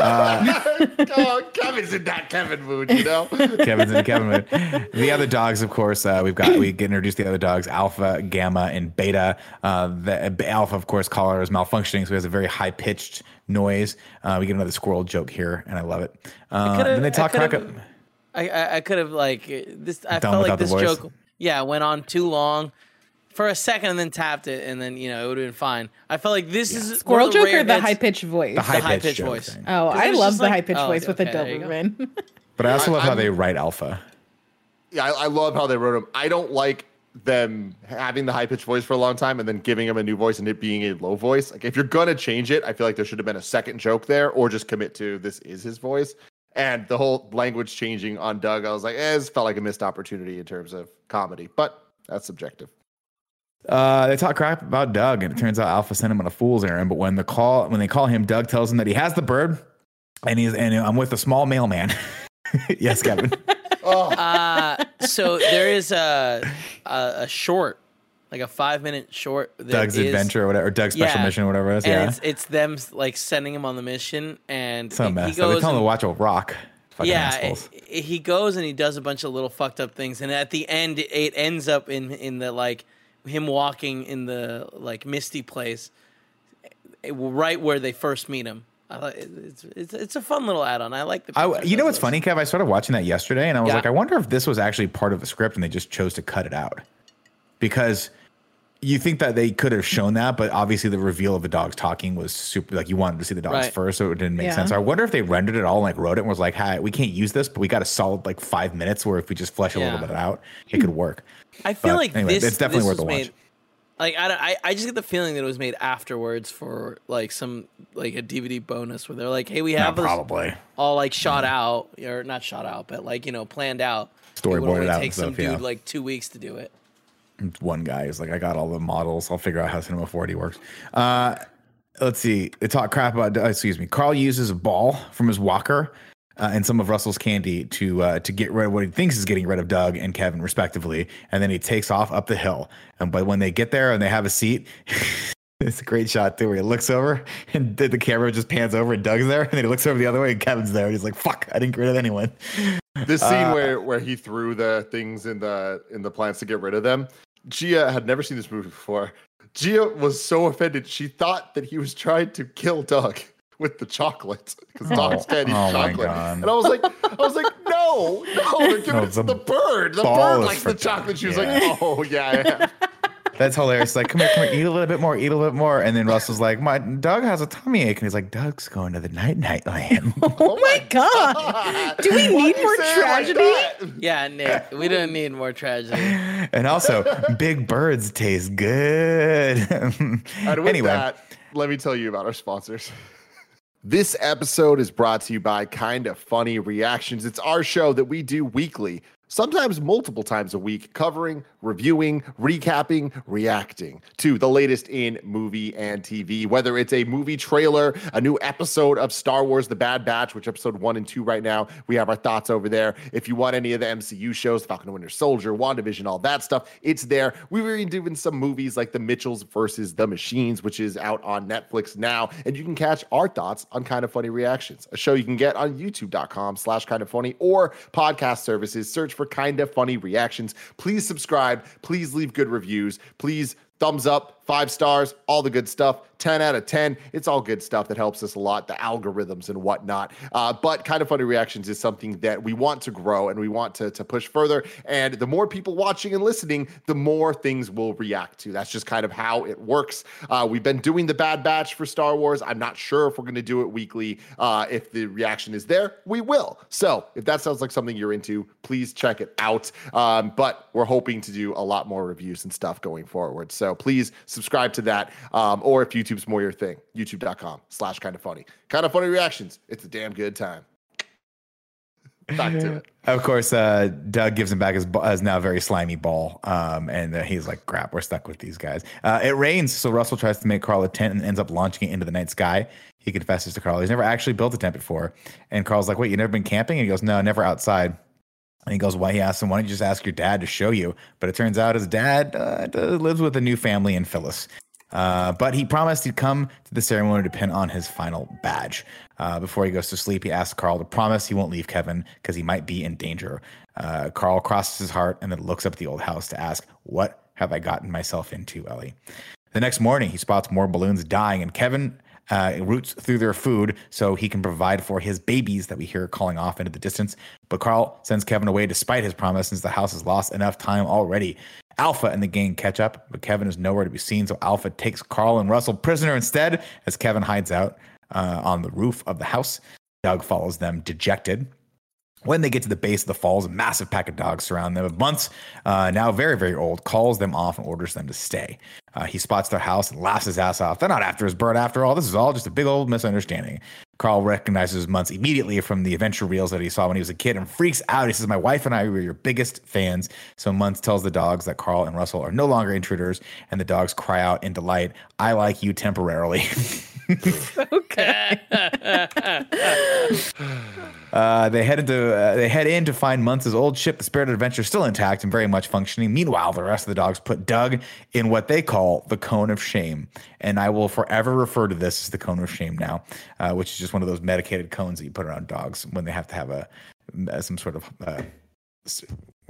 Uh, oh, Kevin's in that Kevin mood, you know. Kevin's in the Kevin mood. The other dogs, of course, uh, we've got we get introduced the other dogs, Alpha, Gamma, and Beta. Uh, the Alpha, of course, collar is malfunctioning, so he has a very high pitched noise. Uh, we get another squirrel joke here, and I love it. Uh, then they talk I I, I could have like this. I felt like this joke, yeah, went on too long for a second and then tapped it and then you know it would have been fine. I felt like this yeah. is Squirrel Joke or the high pitched voice. The high pitched voice. Oh, I love the like, high pitched oh, voice with okay, the Doberman. but I also love I, how they write Alpha. Yeah, I, I, love how they wrote him. I don't like them having the high pitched voice for a long time and then giving him a new voice and it being a low voice. Like if you're gonna change it, I feel like there should have been a second joke there or just commit to this is his voice. And the whole language changing on Doug, I was like, eh, it felt like a missed opportunity in terms of comedy, but that's subjective. Uh, they talk crap about Doug, and it turns out Alpha sent him on a fool's errand. But when the call, when they call him, Doug tells him that he has the bird, and he's and I'm with a small mailman. yes, Kevin. oh. uh, so there is a, a, a short, like a five minute short. Doug's is, adventure or whatever, or Doug's special yeah, mission or whatever it is. Yeah, it's, it's them like sending him on the mission, and so he, messed he goes. They tell him to watch a rock. Fucking yeah, it, he goes and he does a bunch of little fucked up things, and at the end, it ends up in in the like him walking in the like misty place, eh, right where they first meet him. It's, it's it's a fun little add-on. I like the. I, you know what's funny, Kev? I started watching that yesterday, and I was yeah. like, I wonder if this was actually part of the script, and they just chose to cut it out because you think that they could have shown that, but obviously the reveal of the dogs talking was super. Like you wanted to see the dogs right. first, so it didn't make yeah. sense. So I wonder if they rendered it all, and like wrote it, and was like, "Hey, we can't use this, but we got a solid like five minutes where if we just flesh a yeah. little bit out, it could work." I feel but like anyway, this, it's definitely worth the watch. like I, I, I just get the feeling that it was made afterwards for like some like a DVD bonus where they're like, hey, we have probably all like shot yeah. out or not shot out, but like you know planned out. Storyboarded out. Take some dude yeah. like two weeks to do it. One guy is like, I got all the models. I'll figure out how Cinema 4D works. Uh, let's see. They talk crap about. Uh, excuse me. Carl uses a ball from his walker uh, and some of Russell's candy to uh, to get rid of what he thinks is getting rid of Doug and Kevin, respectively. And then he takes off up the hill. And but when they get there and they have a seat, it's a great shot too, where he looks over and the camera just pans over and Doug's there, and then he looks over the other way and Kevin's there, and he's like, "Fuck, I didn't get rid of anyone." This scene uh, where where he threw the things in the in the plants to get rid of them. Gia had never seen this movie before. Gia was so offended. She thought that he was trying to kill Doug with the chocolate because dogs can't eat oh, oh chocolate. And I was like, I was like, no, no, they're giving no, it to the bird. The bird likes the chocolate. She was yeah. like, oh yeah, yeah. That's hilarious. Like, come here, come here, eat a little bit more, eat a little bit more. And then Russell's like, my Doug has a tummy ache. And he's like, Doug's going to the night night land. Oh, oh my God. Do we need more tragedy? Like yeah, Nick, we don't need more tragedy. And also, big birds taste good. anyway, that, let me tell you about our sponsors. This episode is brought to you by Kinda Funny Reactions. It's our show that we do weekly sometimes multiple times a week, covering, reviewing, recapping, reacting to the latest in movie and TV. Whether it's a movie trailer, a new episode of Star Wars The Bad Batch, which episode one and two right now, we have our thoughts over there. If you want any of the MCU shows, Falcon Winter Soldier, WandaVision, all that stuff, it's there. We were even doing some movies like The Mitchells versus The Machines, which is out on Netflix now. And you can catch our thoughts on Kind of Funny Reactions, a show you can get on youtube.com slash kind of funny or podcast services. Search for kind of funny reactions. Please subscribe. Please leave good reviews. Please thumbs up, five stars, all the good stuff. 10 out of 10. It's all good stuff that helps us a lot, the algorithms and whatnot. Uh, but kind of funny reactions is something that we want to grow and we want to, to push further. And the more people watching and listening, the more things we'll react to. That's just kind of how it works. Uh, we've been doing the Bad Batch for Star Wars. I'm not sure if we're going to do it weekly. Uh, if the reaction is there, we will. So if that sounds like something you're into, please check it out. Um, but we're hoping to do a lot more reviews and stuff going forward. So please subscribe to that. Um, or if YouTube's more your thing. YouTube.com slash kind of funny. Kind of funny reactions. It's a damn good time. Back to it. Of course, uh, Doug gives him back his, his now very slimy ball. Um, and uh, he's like, crap, we're stuck with these guys. Uh, it rains, so Russell tries to make Carl a tent and ends up launching it into the night sky. He confesses to Carl he's never actually built a tent before. And Carl's like, wait, you never been camping? And he goes, no, never outside. And he goes, why? He asks him, why don't you just ask your dad to show you? But it turns out his dad uh, lives with a new family in Phyllis. Uh, but he promised he'd come to the ceremony to pin on his final badge. Uh, before he goes to sleep, he asks Carl to promise he won't leave Kevin because he might be in danger. Uh, Carl crosses his heart and then looks up at the old house to ask, What have I gotten myself into, Ellie? The next morning, he spots more balloons dying, and Kevin uh, roots through their food so he can provide for his babies that we hear calling off into the distance. But Carl sends Kevin away despite his promise since the house has lost enough time already. Alpha and the gang catch up, but Kevin is nowhere to be seen. So Alpha takes Carl and Russell prisoner instead as Kevin hides out uh, on the roof of the house. Doug follows them dejected. When they get to the base of the falls, a massive pack of dogs surround them. Muntz, uh, now very, very old, calls them off and orders them to stay. Uh, he spots their house and laughs his ass off. They're not after his bird after all. This is all just a big old misunderstanding. Carl recognizes Muntz immediately from the adventure reels that he saw when he was a kid and freaks out. He says, My wife and I were your biggest fans. So Muntz tells the dogs that Carl and Russell are no longer intruders, and the dogs cry out in delight, I like you temporarily. uh, they head into uh, they head in to find Muntz's old ship, the Spirit of Adventure, still intact and very much functioning. Meanwhile, the rest of the dogs put Doug in what they call the cone of shame, and I will forever refer to this as the cone of shame now, uh, which is just one of those medicated cones that you put around dogs when they have to have a some sort of uh,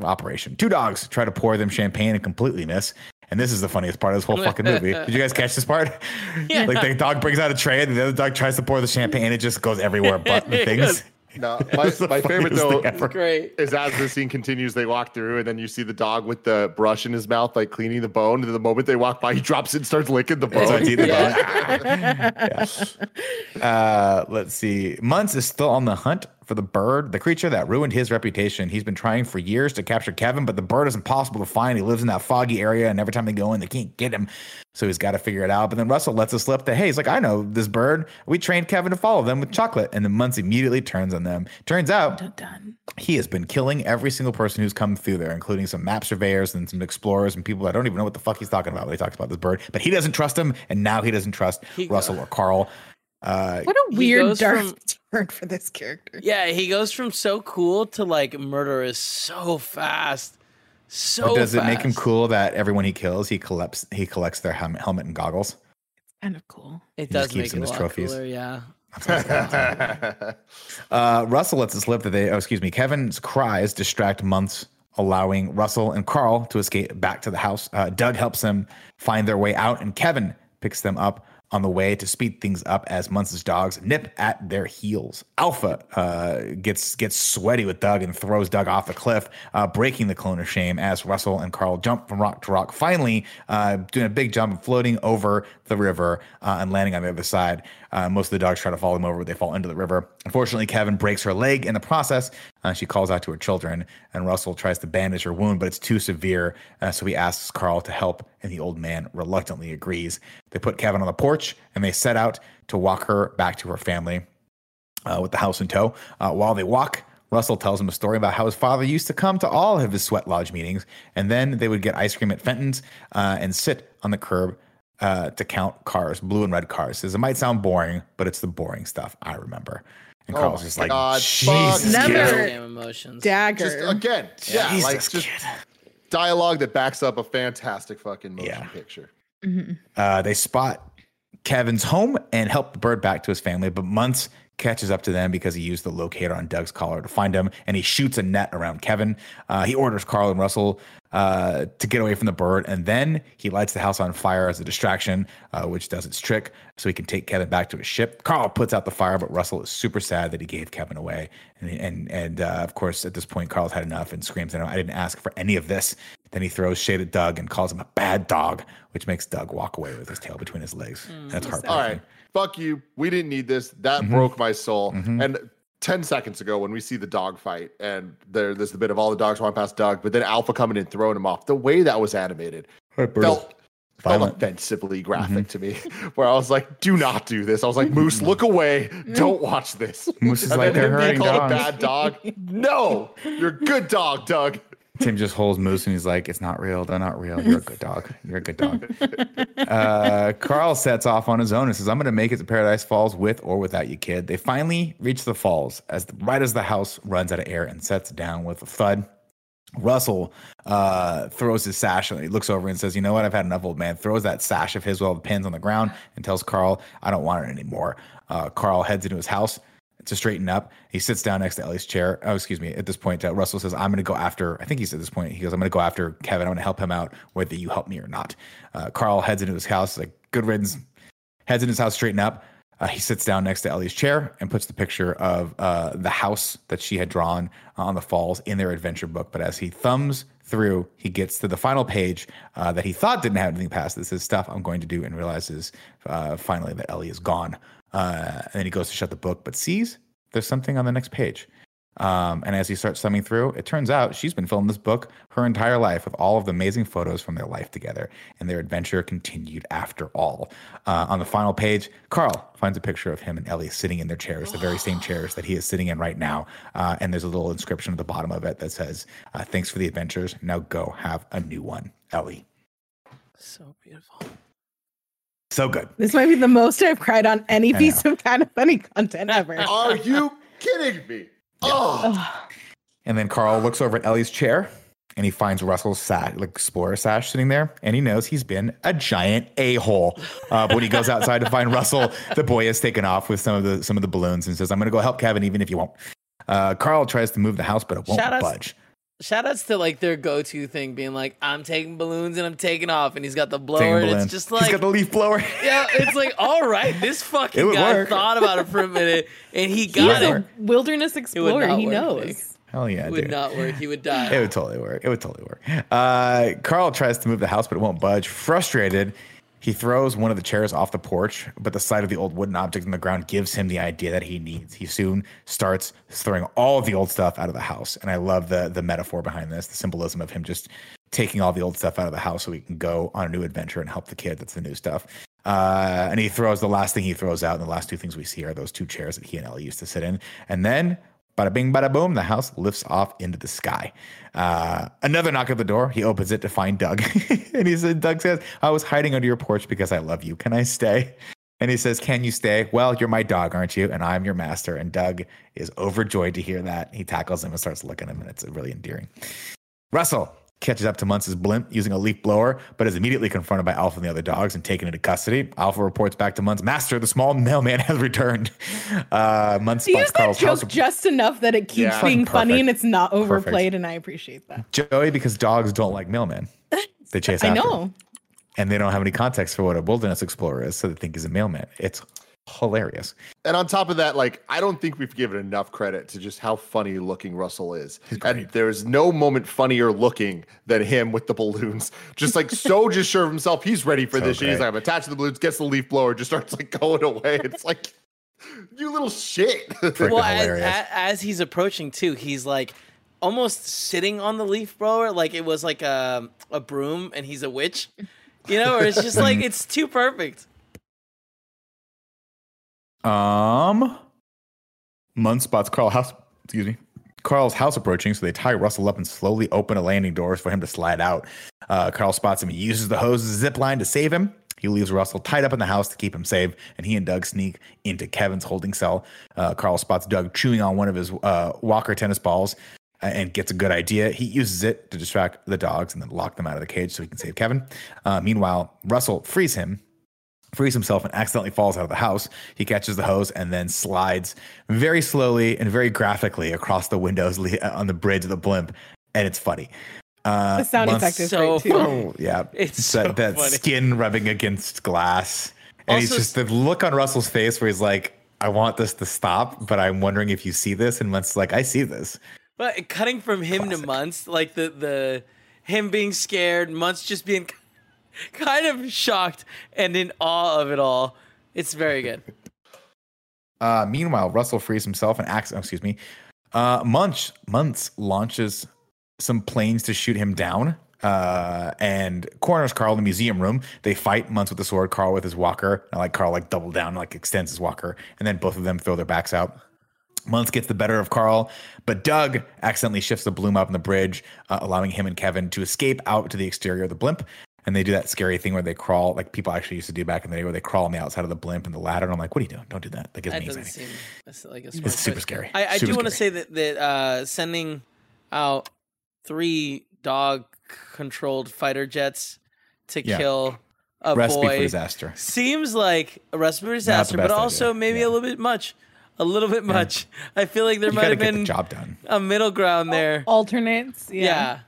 operation. Two dogs try to pour them champagne and completely miss. And this is the funniest part of this whole fucking movie. Did you guys catch this part? Yeah. Like the dog brings out a tray and the other dog tries to pour the champagne and it just goes everywhere but the things. No, my, my favorite though great. is as the scene continues, they walk through and then you see the dog with the brush in his mouth, like cleaning the bone. And the moment they walk by, he drops it and starts licking the bone. The yeah. bone. yeah. uh, let's see. Muntz is still on the hunt for the bird, the creature that ruined his reputation. He's been trying for years to capture Kevin, but the bird is impossible to find. He lives in that foggy area, and every time they go in, they can't get him. So he's got to figure it out. But then Russell lets us slip that, hey, he's like, I know this bird. We trained Kevin to follow them with chocolate. And then Muntz immediately turns on them. Turns out dun, dun. he has been killing every single person who's come through there, including some map surveyors and some explorers and people that don't even know what the fuck he's talking about when he talks about this bird. But he doesn't trust him, and now he doesn't trust he, Russell or Carl. Uh, what a weird dark from, turn for this character. Yeah, he goes from so cool to like murderous so fast. So but does fast. it make him cool that everyone he kills, he collects he collects their helmet, helmet and goggles? It's kind of cool. It he does make it a lot trophies. cooler. Yeah. uh, Russell lets it slip that they, oh, excuse me, Kevin's cries distract Muntz, allowing Russell and Carl to escape back to the house. Uh, Doug helps them find their way out, and Kevin picks them up on the way to speed things up as Muntz's dogs nip at their heels. Alpha uh, gets gets sweaty with Doug and throws Doug off the cliff, uh, breaking the clone of shame as Russell and Carl jump from rock to rock, finally uh, doing a big jump, floating over the river uh, and landing on the other side. Uh, most of the dogs try to follow them over, but they fall into the river. Unfortunately, Kevin breaks her leg in the process. Uh, she calls out to her children, and Russell tries to bandage her wound, but it's too severe. Uh, so he asks Carl to help, and the old man reluctantly agrees. They put Kevin on the porch, and they set out to walk her back to her family uh, with the house in tow. Uh, while they walk, Russell tells him a story about how his father used to come to all of his sweat lodge meetings, and then they would get ice cream at Fenton's uh, and sit on the curb uh, to count cars, blue and red cars. Says it might sound boring, but it's the boring stuff I remember. And oh Carl's just like, God, Jesus, never emotions. Dagger. Just, again, yeah, Jesus, like just kid. dialogue that backs up a fantastic fucking motion yeah. picture. Mm-hmm. Uh, they spot Kevin's home and help the bird back to his family, but Muntz catches up to them because he used the locator on Doug's collar to find him, and he shoots a net around Kevin. Uh, he orders Carl and Russell uh, to get away from the bird, and then he lights the house on fire as a distraction, uh, which does its trick, so he can take Kevin back to his ship. Carl puts out the fire, but Russell is super sad that he gave Kevin away, and and and uh, of course at this point Carl's had enough and screams, "I didn't ask for any of this." Then he throws shade at Doug and calls him a bad dog, which makes Doug walk away with his tail between his legs. Mm, That's heartbreaking. All right fuck you. We didn't need this. That mm-hmm. broke my soul. Mm-hmm. And 10 seconds ago when we see the dog fight and there, there's the bit of all the dogs walking past Doug, but then Alpha coming in throwing him off. The way that was animated felt, felt offensively graphic mm-hmm. to me, where I was like, do not do this. I was like, Moose, look away. Don't watch this. Moose is and like, they're hurting dogs. a bad dog. no, you're a good dog, Doug. Tim just holds Moose and he's like, "It's not real. They're not real. You're a good dog. You're a good dog." Uh, Carl sets off on his own and says, "I'm going to make it to Paradise Falls with or without you, kid." They finally reach the falls as the, right as the house runs out of air and sets down with a thud. Russell uh, throws his sash and he looks over and says, "You know what? I've had enough, old man." Throws that sash of his with all the pins on the ground and tells Carl, "I don't want it anymore." Uh, Carl heads into his house to straighten up. He sits down next to Ellie's chair. Oh, excuse me. At this point, uh, Russell says, I'm going to go after, I think he's at this point, he goes, I'm going to go after Kevin. I'm going to help him out, whether you help me or not. Uh, Carl heads into his house, like, good riddance, heads into his house, straighten up. Uh, he sits down next to Ellie's chair and puts the picture of uh, the house that she had drawn on the falls in their adventure book. But as he thumbs through, he gets to the final page uh, that he thought didn't have anything past. This is stuff I'm going to do and realizes uh, finally that Ellie is gone. Uh, and then he goes to shut the book, but sees there's something on the next page. Um, and as he starts thumbing through, it turns out she's been filming this book her entire life with all of the amazing photos from their life together. And their adventure continued after all. Uh, on the final page, Carl finds a picture of him and Ellie sitting in their chairs, the very same chairs that he is sitting in right now. Uh, and there's a little inscription at the bottom of it that says, uh, Thanks for the adventures. Now go have a new one, Ellie. So beautiful. So good. This might be the most I've cried on any piece of kind of funny content ever. Are you kidding me? Yeah. Oh. And then Carl looks over at Ellie's chair and he finds Russell's sash, like explorer sash sitting there, and he knows he's been a giant a hole. Uh, but when he goes outside to find Russell, the boy has taken off with some of the some of the balloons and says, "I'm going to go help Kevin, even if you won't." Uh, Carl tries to move the house, but it won't Shout budge shout outs to like their go-to thing being like i'm taking balloons and i'm taking off and he's got the blower and it's just like he's got the leaf blower yeah it's like all right this fucking guy work. thought about it for a minute and he got it wilderness explorer he work, knows Hell yeah, it would dude. not work. He would die. It would totally work. It would totally work. Uh, Carl tries to move the house, but it won't budge. Frustrated, He throws one of the chairs off the porch, but the sight of the old wooden object on the ground gives him the idea that he needs. He soon starts throwing all of the old stuff out of the house. And I love the the metaphor behind this, the symbolism of him just taking all the old stuff out of the house so he can go on a new adventure and help the kid. That's the new stuff. Uh, and he throws the last thing he throws out, and the last two things we see are those two chairs that he and Ellie used to sit in. And then Bada bing, bada boom. The house lifts off into the sky. Uh, another knock at the door. He opens it to find Doug. and he said, Doug says, I was hiding under your porch because I love you. Can I stay? And he says, Can you stay? Well, you're my dog, aren't you? And I'm your master. And Doug is overjoyed to hear that. He tackles him and starts licking him, and it's really endearing. Russell, catches up to Muntz's blimp using a leaf blower, but is immediately confronted by Alpha and the other dogs and taken into custody. Alpha reports back to Muntz, Master, the small mailman has returned. Uh, Muntz spots Carl's joke house. just enough that it keeps yeah. being Perfect. funny and it's not overplayed, Perfect. and I appreciate that. Joey, because dogs don't like mailmen. They chase I after. I know. And they don't have any context for what a wilderness explorer is, so they think he's a mailman. It's hilarious. And on top of that, like I don't think we've given enough credit to just how funny looking Russell is. And there's no moment funnier looking than him with the balloons. Just like so just sure of himself. He's ready for so this. Great. He's like, I'm attached to the balloons, gets the leaf blower, just starts like going away. It's like you little shit. well, as, as he's approaching too, he's like almost sitting on the leaf blower like it was like a a broom and he's a witch. You know, or it's just like mm. it's too perfect. Um, Muntz spots Carl House. Excuse me. Carl's house approaching, so they tie Russell up and slowly open a landing doors for him to slide out. Uh, Carl spots him. He uses the hose zip line to save him. He leaves Russell tied up in the house to keep him safe, and he and Doug sneak into Kevin's holding cell. Uh, Carl spots Doug chewing on one of his uh, Walker tennis balls and gets a good idea. He uses it to distract the dogs and then lock them out of the cage so he can save Kevin. Uh, meanwhile, Russell frees him frees himself and accidentally falls out of the house. He catches the hose and then slides very slowly and very graphically across the windows on the bridge of the blimp, and it's funny. Uh, the sound effect is so great too. Yeah, it's so that, that skin rubbing against glass, and also, he's just the look on Russell's face where he's like, "I want this to stop, but I'm wondering if you see this." And Muntz like, "I see this." But cutting from him Classic. to Muntz, like the the him being scared, Muntz just being kind of shocked and in awe of it all. It's very good. Uh, meanwhile, Russell frees himself and acts. Oh, excuse me. Uh, Munch Muntz launches some planes to shoot him down. Uh, and corners Carl in the museum room. They fight Muntz with the sword, Carl with his walker. And like Carl like double down, like extends his walker, and then both of them throw their backs out. Muntz gets the better of Carl, but Doug accidentally shifts the bloom up in the bridge, uh, allowing him and Kevin to escape out to the exterior of the blimp and they do that scary thing where they crawl, like people actually used to do back in the day, where they crawl on the outside of the blimp and the ladder. And I'm like, what are you doing? Don't do that. That gives that me anxiety. Seem, like it's super scary. I, I super do want to say that that uh, sending out three dog controlled fighter jets to yeah. kill a recipe boy for disaster seems like a recipe for disaster, but also idea. maybe yeah. a little bit much. A little bit much. Yeah. I feel like there you might have been the job done. a middle ground there. Alternates. yeah.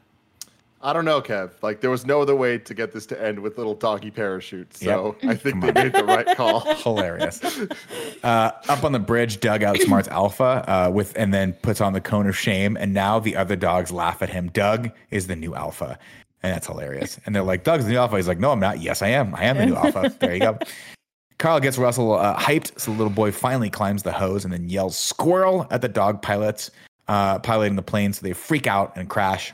I don't know, Kev. Like there was no other way to get this to end with little doggy parachutes. So yep. I think they made the right call. Hilarious. Uh, up on the bridge, Doug outsmarts Alpha uh, with, and then puts on the cone of shame. And now the other dogs laugh at him. Doug is the new Alpha, and that's hilarious. And they're like, "Doug's the new Alpha." He's like, "No, I'm not. Yes, I am. I am the new Alpha." There you go. Carl gets Russell uh, hyped, so the little boy finally climbs the hose and then yells "squirrel" at the dog pilots uh, piloting the plane. So they freak out and crash.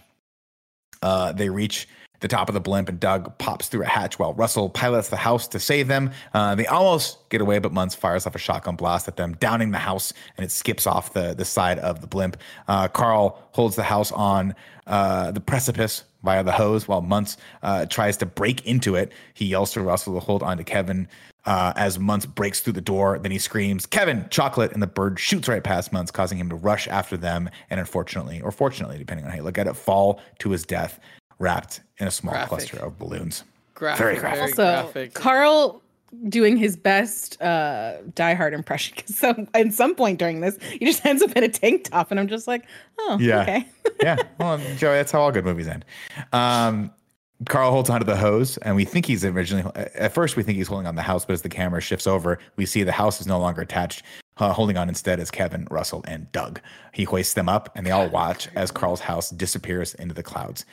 Uh, they reach the top of the blimp, and Doug pops through a hatch while Russell pilots the house to save them. Uh, they almost get away, but Muntz fires off a shotgun blast at them, downing the house, and it skips off the, the side of the blimp. Uh, Carl holds the house on uh, the precipice via the hose while Muntz uh, tries to break into it. He yells to Russell to hold on to Kevin. Uh, as Muntz breaks through the door, then he screams, Kevin, chocolate, and the bird shoots right past Muntz, causing him to rush after them and unfortunately, or fortunately, depending on how you look at it, fall to his death wrapped in a small graphic. cluster of balloons. Graphic, very graphic. Very also, graphic. Carl doing his best uh Die Hard impression because so at some point during this he just ends up in a tank top and I'm just like oh yeah okay yeah well Joey that's how all good movies end um Carl holds onto the hose and we think he's originally at first we think he's holding on the house but as the camera shifts over we see the house is no longer attached uh, holding on instead is Kevin Russell and Doug he hoists them up and they all watch as Carl's house disappears into the clouds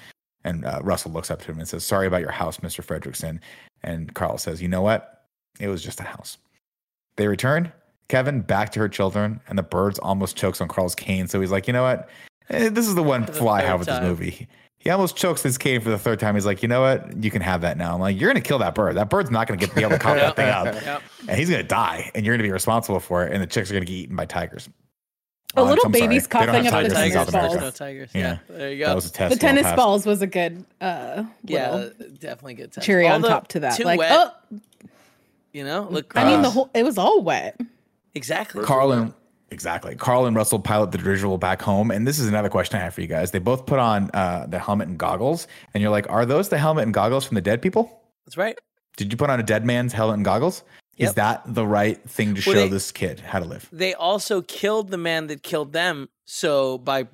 and uh, Russell looks up to him and says, Sorry about your house, Mr. Fredricksen. And Carl says, You know what? It was just a house. They return, Kevin back to her children, and the birds almost chokes on Carl's cane. So he's like, You know what? Eh, this is the one fly I have with this movie. He almost chokes his cane for the third time. He's like, you know what? You can have that now. I'm like, you're gonna kill that bird. That bird's not gonna get be able to cough that thing up, yep. and he's gonna die, and you're gonna be responsible for it. And the chicks are gonna get eaten by tigers. A little I'm baby's sorry. coughing up the tennis balls. No tigers. Yeah. yeah. there you go. That was a test. The tennis balls was a good. uh Yeah, definitely good. Test. Cherry on top to that. Like, wet, oh, you know, look. I mean, the whole it was all wet. Exactly. Carl and Exactly. Carl and Russell pilot the dirigible back home. And this is another question I have for you guys. They both put on uh, the helmet and goggles. And you're like, are those the helmet and goggles from the dead people? That's right. Did you put on a dead man's helmet and goggles? Yep. Is that the right thing to well, show they, this kid how to live? They also killed the man that killed them. So by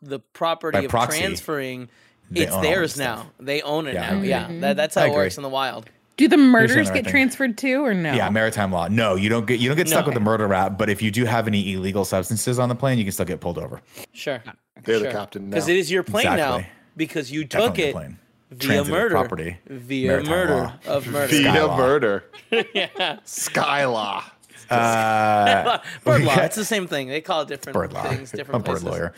the property by of proxy, transferring, it's theirs now. They own it yeah. now. Mm-hmm. Yeah. That, that's how I it agree. works in the wild. Do the murders get transferred too, or no? Yeah, maritime law. No, you don't get you don't get stuck no. with the murder rap. But if you do have any illegal substances on the plane, you can still get pulled over. Sure, they're sure. the captain because it is your plane exactly. now because you took Definitely it via Transitive murder, property, via murder law. of murder, via murder. yeah, sky law. Uh, bird law. It's the same thing. They call it different bird law. things. Different a bird lawyer.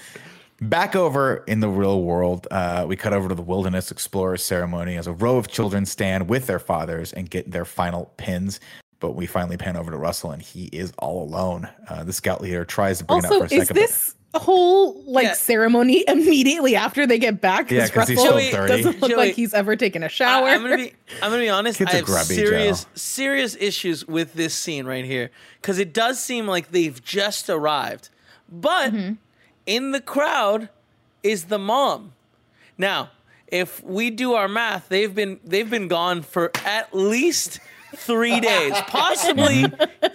Back over in the real world, uh, we cut over to the Wilderness Explorers ceremony as a row of children stand with their fathers and get their final pins. But we finally pan over to Russell, and he is all alone. Uh, the scout leader tries to bring also, it up for a is this whole like yeah. ceremony immediately after they get back? Yeah, because Russell Joey, doesn't look Joey, like he's ever taken a shower. I, am gonna be, I'm gonna be honest. I have serious, serious issues with this scene right here because it does seem like they've just arrived, but. Mm-hmm in the crowd is the mom. Now, if we do our math, they've been they've been gone for at least three days, possibly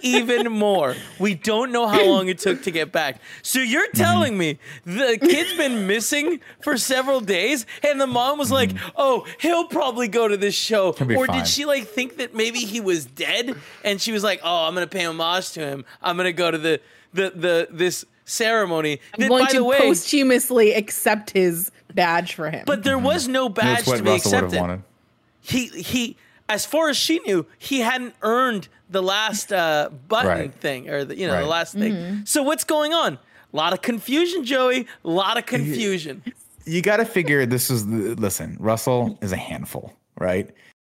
even more. We don't know how long it took to get back. So you're mm-hmm. telling me the kid's been missing for several days, and the mom was like, mm-hmm. "Oh, he'll probably go to this show," or fine. did she like think that maybe he was dead, and she was like, "Oh, I'm gonna pay homage to him. I'm gonna go to the the the this." Ceremony. I'm going to way, posthumously accept his badge for him. But there was no badge to be Russell accepted. He he, as far as she knew, he hadn't earned the last uh, button right. thing or the, you know right. the last thing. Mm-hmm. So what's going on? A lot of confusion, Joey. A lot of confusion. You got to figure this is listen. Russell is a handful, right?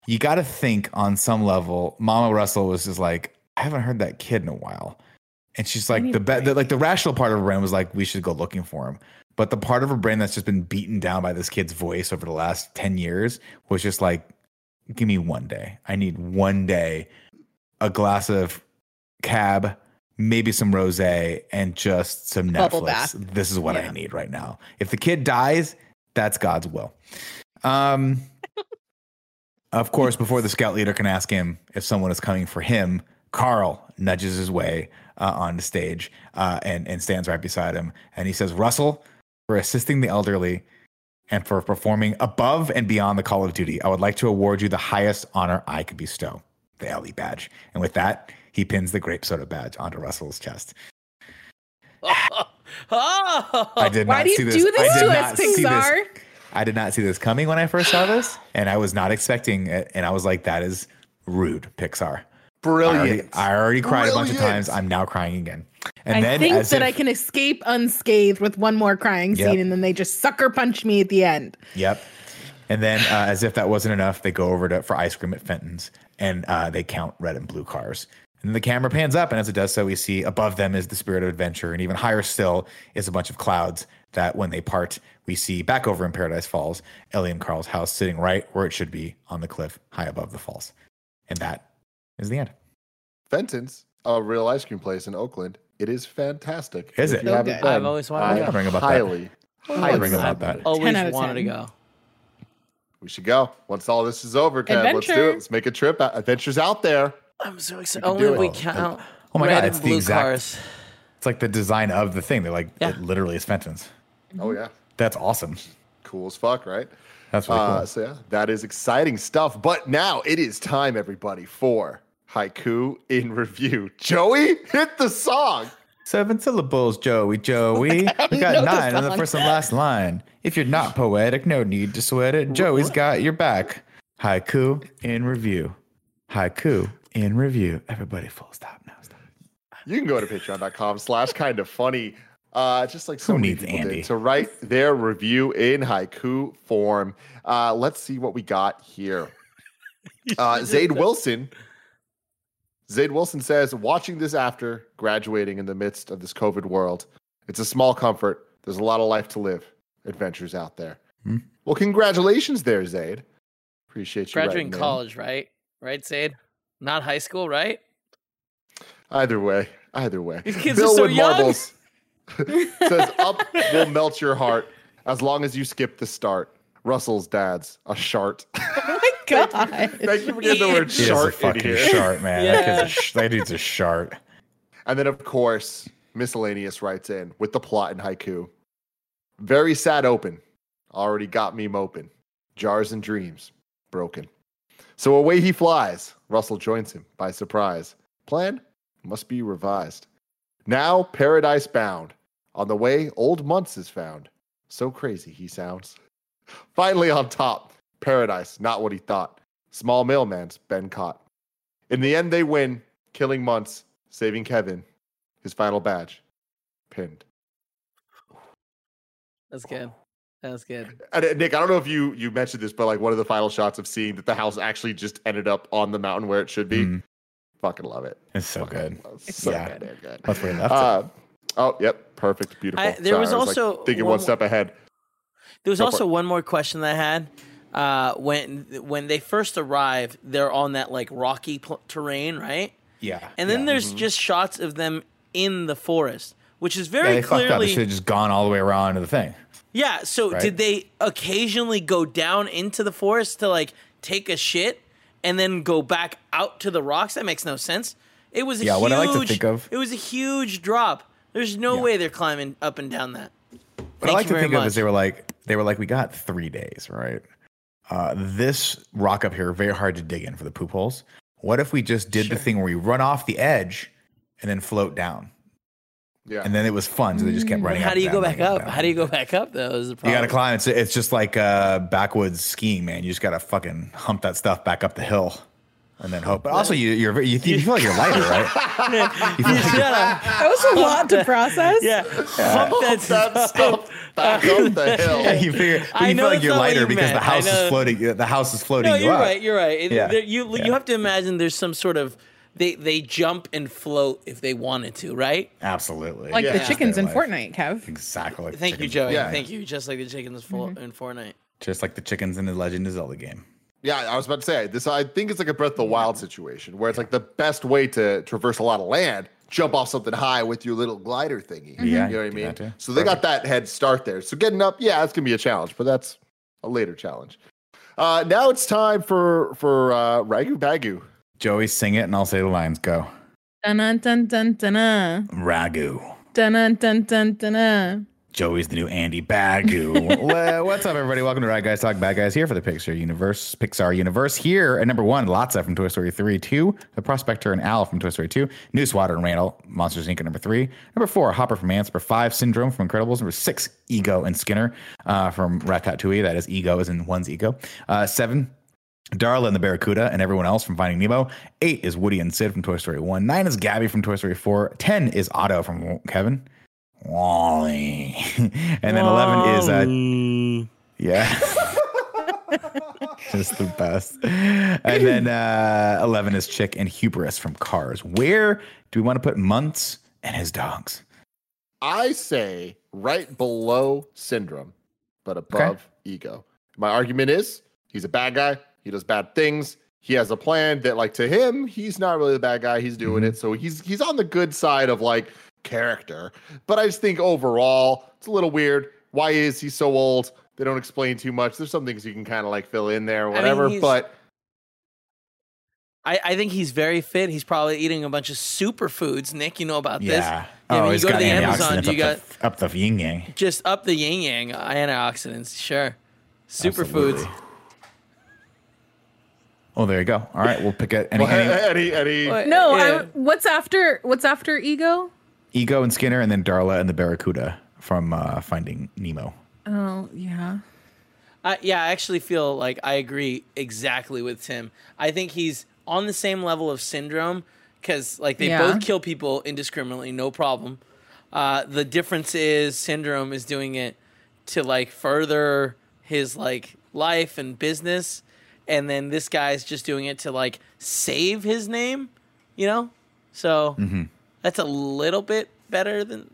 You got to think on some level. Mama Russell was just like, I haven't heard that kid in a while. And she's like the, be- the like the rational part of her brain was like we should go looking for him. But the part of her brain that's just been beaten down by this kid's voice over the last 10 years was just like give me one day. I need one day a glass of cab, maybe some rosé and just some Bubble Netflix. Bath. This is what yeah. I need right now. If the kid dies, that's God's will. Um Of course, before the scout leader can ask him if someone is coming for him, Carl nudges his way uh, on the stage uh, and and stands right beside him, and he says, "Russell, for assisting the elderly." And for performing above and beyond the call of duty, I would like to award you the highest honor I could bestow, the Ellie badge. And with that, he pins the grape soda badge onto Russell's chest. I did Why not do see this. Do this to us, Pixar? I did not see this coming when I first saw this, and I was not expecting it. And I was like, "That is rude, Pixar." Brilliant. I already, I already cried Brilliant. a bunch of times. I'm now crying again. And then I then think that if, I can escape unscathed with one more crying scene, yep. and then they just sucker punch me at the end. Yep. And then, uh, as if that wasn't enough, they go over to for ice cream at Fenton's, and uh, they count red and blue cars. And then the camera pans up, and as it does so, we see above them is the spirit of adventure, and even higher still is a bunch of clouds that, when they part, we see back over in Paradise Falls, Ellie and Carl's house sitting right where it should be on the cliff high above the falls. And that is the end. Fenton's, a real ice cream place in Oakland. It is fantastic. Is it? Been, I've always wanted to go. About highly, that. highly about that. Always wanted to go. We should go once all this is over, Kev. Let's do it. Let's make a trip. Adventures out there. I'm so excited. Only if we count. Oh my god, it's the exact. Cars. It's like the design of the thing. They're like yeah. it literally is Fenton's. Oh yeah, that's awesome. Cool as fuck, right? That's really uh, cool. So yeah, that is exciting stuff. But now it is time, everybody, for haiku in review. Joey, hit the song. Seven syllables, Joey, Joey. We got nine on the first and last line. If you're not poetic, no need to sweat it. Joey's got your back. Haiku in review. haiku in review. Everybody, full stop now. Stop. You can go to patreon.com slash kind of funny. Uh, just like so Who many people Andy? did, to write their review in haiku form. Uh, let's see what we got here. Uh, Zaid Wilson. Zaid Wilson says, watching this after graduating in the midst of this COVID world, it's a small comfort. There's a lot of life to live, adventures out there. Hmm. Well, congratulations there, Zaid. Appreciate you. Graduating writing in. college, right? Right, Zaid? Not high school, right? Either way, either way. These kids are so young. says, up will melt your heart as long as you skip the start. Russell's dad's a shart. God. Thank you for getting the word He is a shart in fucking here. shart, man. That, kid's a sh- that dude's a shart. And then, of course, miscellaneous writes in with the plot in haiku. Very sad open. Already got me moping. Jars and dreams broken. So away he flies. Russell joins him by surprise. Plan must be revised. Now paradise bound. On the way, old Muntz is found. So crazy he sounds. Finally on top. Paradise, not what he thought. Small mailman's been caught. In the end, they win, killing Muntz, saving Kevin. His final badge, pinned. That's good. That's good. And uh, Nick, I don't know if you you mentioned this, but like one of the final shots of seeing that the house actually just ended up on the mountain where it should be. Mhm. Fucking love it. It's so Fucking good. love- So Yeah. goddamn good. That's where he left it. Uh, oh, yep, perfect, beautiful. I- there was I like, also thinking one one step ahead. There was Go also one more question that I had. Uh, when when they first arrive, they're on that like rocky pl- terrain, right? Yeah. And then yeah. there's just shots of them in the forest, which is Yeah, very they fucked up. They should have just gone all the way around to the thing. Yeah. So Right. did they occasionally go down into the forest to like take a shit and then go back out to the rocks? That makes no sense. It was a Yeah, huge. what I like to think of- It was a huge drop. There's no Yeah. way they're climbing up and down that. What Thank I like to think of much. is they were like they were like we got three days, right? Uh, this rock up here very hard to dig in for the poop holes. What if we just did the thing where we run off the edge and then float down, Yeah. and then it was fun, so they just kept Mm. running. How up do you and go back up? down. How do you go back up though? Is the You gotta climb. It's it's just like uh, backwoods skiing, man. You just gotta fucking hump that stuff back up the hill, and then hope. But also, you you're you, you feel like you're lighter, right? You You like gotta- That was a lot to process. yeah, hump that that stuff. stuff back up the hill. Yeah, you figure but I you know feel like you're lighter you because the meant. I house is floating. The house is floating No, you you're up. right. You're right. It- Yeah, there- you yeah. you have to imagine there's some sort of they they jump and float if they wanted to, right? Absolutely. Like Yeah. the chickens in Fortnite, Kev. Exactly. like Thank you, chickens. Joey. Yeah. Thank you. Just like the chickens fo- mm-hmm. in Fortnite. Just like the chickens in the Legend of Zelda game. Yeah, I was about to say this. I think it's like a Breath of the Wild situation where it's like the best way to traverse a lot of land, jump off something high with your little glider thingy. Yeah, you know what I mean. that too. So they got that head start there. So getting up, yeah, it's gonna be a challenge, but that's a later challenge. Uh, now it's time for for uh, Ragu Bagu. Joey, sing it, and I'll say the lines. Go. Dun dun dun dun dun Ragu. dun dun dun dun dun. Joey's the new Andy Bagu. What's up, everybody? Welcome to Ride Guys Talk Bad Guys here for the Pixar universe. Pixar universe here at number one, Lotso from Toy Story 3, two, The Prospector and Al from Toy Story 2, Newswater and Randall, Monsters Inc. at number three, number four, Hopper from Ants, number five, Syndrome from Incredibles, number six, Ego and Skinner uh, from Ratatouille. That is Ego, is in one's ego. Uh, seven, Darla and the Barracuda and everyone else from Finding Nemo. Eight is Woody and Sid from Toy Story 1. Nine is Gabby from Toy Story 4. Ten is AUTO from Kevin. WALL-E. and then 11 is, uh, yeah. Just the best. And then uh, 11 is Chick and Hubris from Cars. Where do we want to put Muntz and his dogs? I say right below Syndrome, but above Ego. My argument is he's a bad guy. He does bad things. He has a plan that, like, to him, he's not really the bad guy. He's doing it, so he's he's on the good side of like character. But I just think overall, it's a little weird. Why is he so old? They don't explain too much. There's some things you can kind of like fill in there or I mean, whatever. but I, I think he's very fit. He's probably eating a bunch of superfoods. Nick, you know about this. Yeah. I Oh, mean, you he's go to got the Amazon, antioxidants you up, the, up the yin yang. Just up the yin yang antioxidants. Sure. Superfoods. Oh, there you go. All right, we'll pick it. Any, well, any any any What- No, yeah. I'm, what's after what's after ego? Ego and Skinner, and then Darla and the Barracuda from uh, Finding Nemo. Oh yeah. I, yeah, I actually feel like I agree exactly with Tim. I think he's on the same level of syndrome because like they yeah. both kill people indiscriminately, no problem. Uh, the difference is syndrome is doing it to like further his like life and business, and then this guy's just doing it to like save his name, you know. So mm-hmm. That's a little bit better than,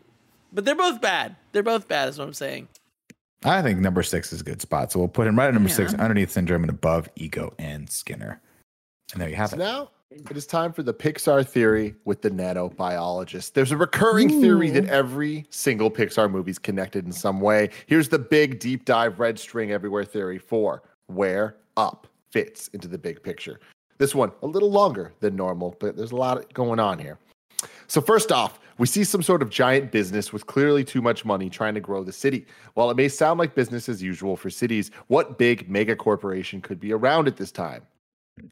but they're both bad. They're both bad, is what I'm saying. I think number six is a good spot, so we'll put him right at number yeah. six, underneath Syndrome and above Ego and Skinner. And there you have so it. Now it is time for the Pixar theory with the nanobiologist. There's a recurring Ooh. theory that every single Pixar movie is connected in some way. Here's the big deep dive red string everywhere theory for where up fits into the big picture. This one a little longer than normal, but there's a lot going on here. So first off, we see some sort of giant business with clearly too much money trying to grow the city. While it may sound like business as usual for cities, what big mega corporation could be around at this time?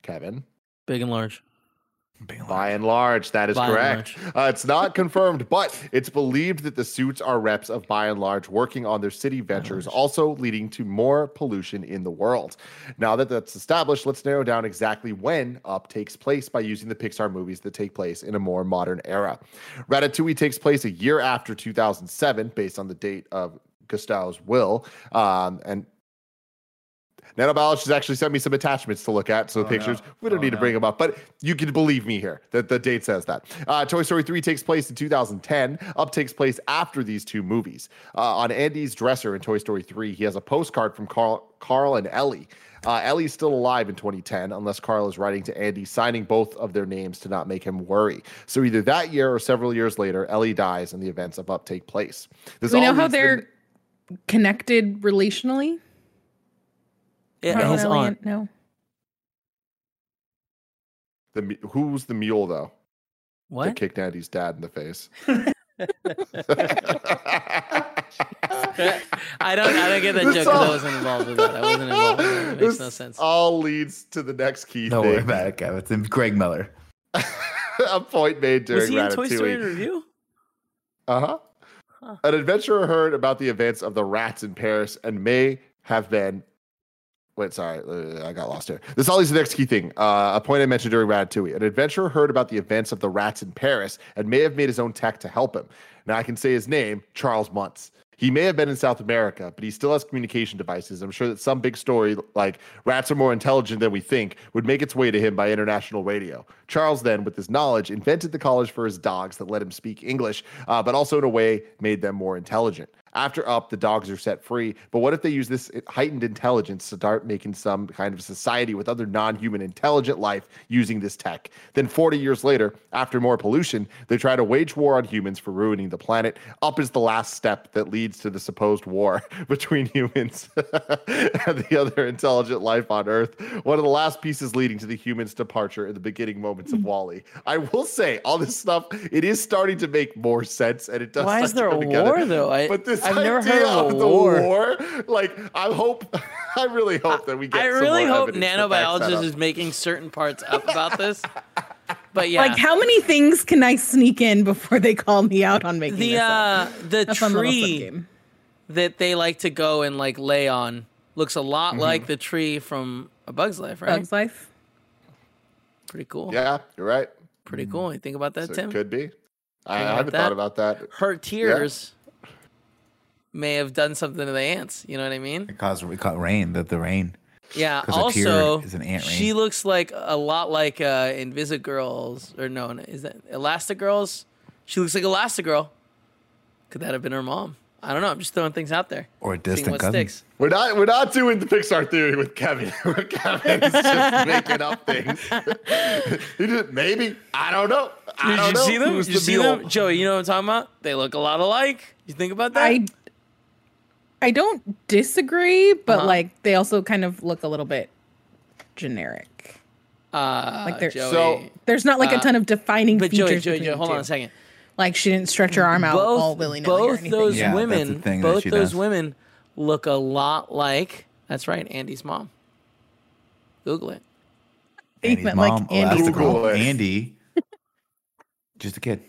Kevin? Big and large. Buy n Large, that is by correct. Uh, it's not confirmed, but it's believed that the suits are reps of Buy n Large working on their city ventures, also leading to more pollution in the world. Now that that's established, let's narrow down exactly when Up takes place by using the Pixar movies that take place in a more modern era. Ratatouille takes place a year after 2007, based on the date of Gusteau's will, um, and Nanobiologist has actually sent me some attachments to look at. So oh, pictures, no. we don't oh, need no. to bring them up, but you can believe me here that the date says that. Uh, Toy Story 3 takes place in 2010. Up takes place after these two movies. Uh, on Andy's dresser in Toy Story 3, he has a postcard from Carl, Carl and Ellie. Uh, Ellie's still alive in 2010, unless Carl is writing to Andy, signing both of their names to not make him worry. So either that year or several years later, Ellie dies and the events of Up take place. This we know how they're connected relationally? Yeah, his aunt. No. The who's the mule though? What? That kicked Andy's dad in the face. I don't. I don't get that this joke because I wasn't involved with that. I wasn't involved. With that. It makes no sense. All leads to the next key. Don't thing. worry about it, Kevin. It's Greg Miller. a point made during Was he in Toy Story review? Uh huh. Huh. An adventurer heard about the events of the rats in Paris and may have been Wait, sorry, uh, I got lost here. This all the next key thing. Uh, a point I mentioned during Ratatouille. An adventurer heard about the events of the rats in Paris and may have made his own tech to help him. Now I can say his name, Charles Muntz. He may have been in South America, but he still has communication devices. I'm sure that some big story like rats are more intelligent than we think would make its way to him by international radio. Charles then, with his knowledge, invented the college for his dogs that let him speak English, uh, but also in a way made them more intelligent. After up, the dogs are set free. But what if they use this heightened intelligence to start making some kind of society with other non human intelligent life using this tech? Then 40 years later, after more pollution, they try to wage war on humans for ruining the planet. Up is the last step that leads to the supposed war between humans and the other intelligent life on Earth. One of the last pieces leading to the humans' departure in the beginning moments of hmm. WALL-E. I will say, all this stuff, it is starting to make more sense and it does. Why is there a war, though? I, but this I've never heard of, of the war. war. Like, I hope, I really hope that we get. I really hope nanobiologist is making certain parts up about this. But yeah, like how many things can I sneak in before they call me out on making the uh, the tree that they like to go and like lay on looks a lot mm-hmm. like the tree from A Bug's Life, right? Bug's Life. Pretty cool. Yeah, you're right. Pretty cool. You think about that, so Tim? Could be. I, I haven't that? thought about that. Her tears may have done something to the ants. You know what I mean? It caused we caught rain. That the rain. Yeah. Also, is an ant rain. she looks like a lot like uh, Invisigirls, or no, is that Elastigirls? She looks like Elastigirl. Could that have been her mom? I don't know. I'm just throwing things out there. Or a distant cousin. Sticks. We're not we're not doing the Pixar theory with Kevin. Kevin's just making up things. just, maybe I don't know. I Did don't you know. see them? Did you the see them, Joey? You know what I'm talking about? They look a lot alike. You think about that? I I don't disagree, but uh-huh. like they also kind of look a little bit generic. Uh, like there's so there's not like uh, a ton of defining but features. Joey, Joey, Joey, hold on a second. Like she didn't stretch her arm out both, all willy nilly. Both those yeah, women, both those does. women look a lot like. That's right, Andy's mom. Google it. Andy's mom, like Andy. Google Andy, just a kid.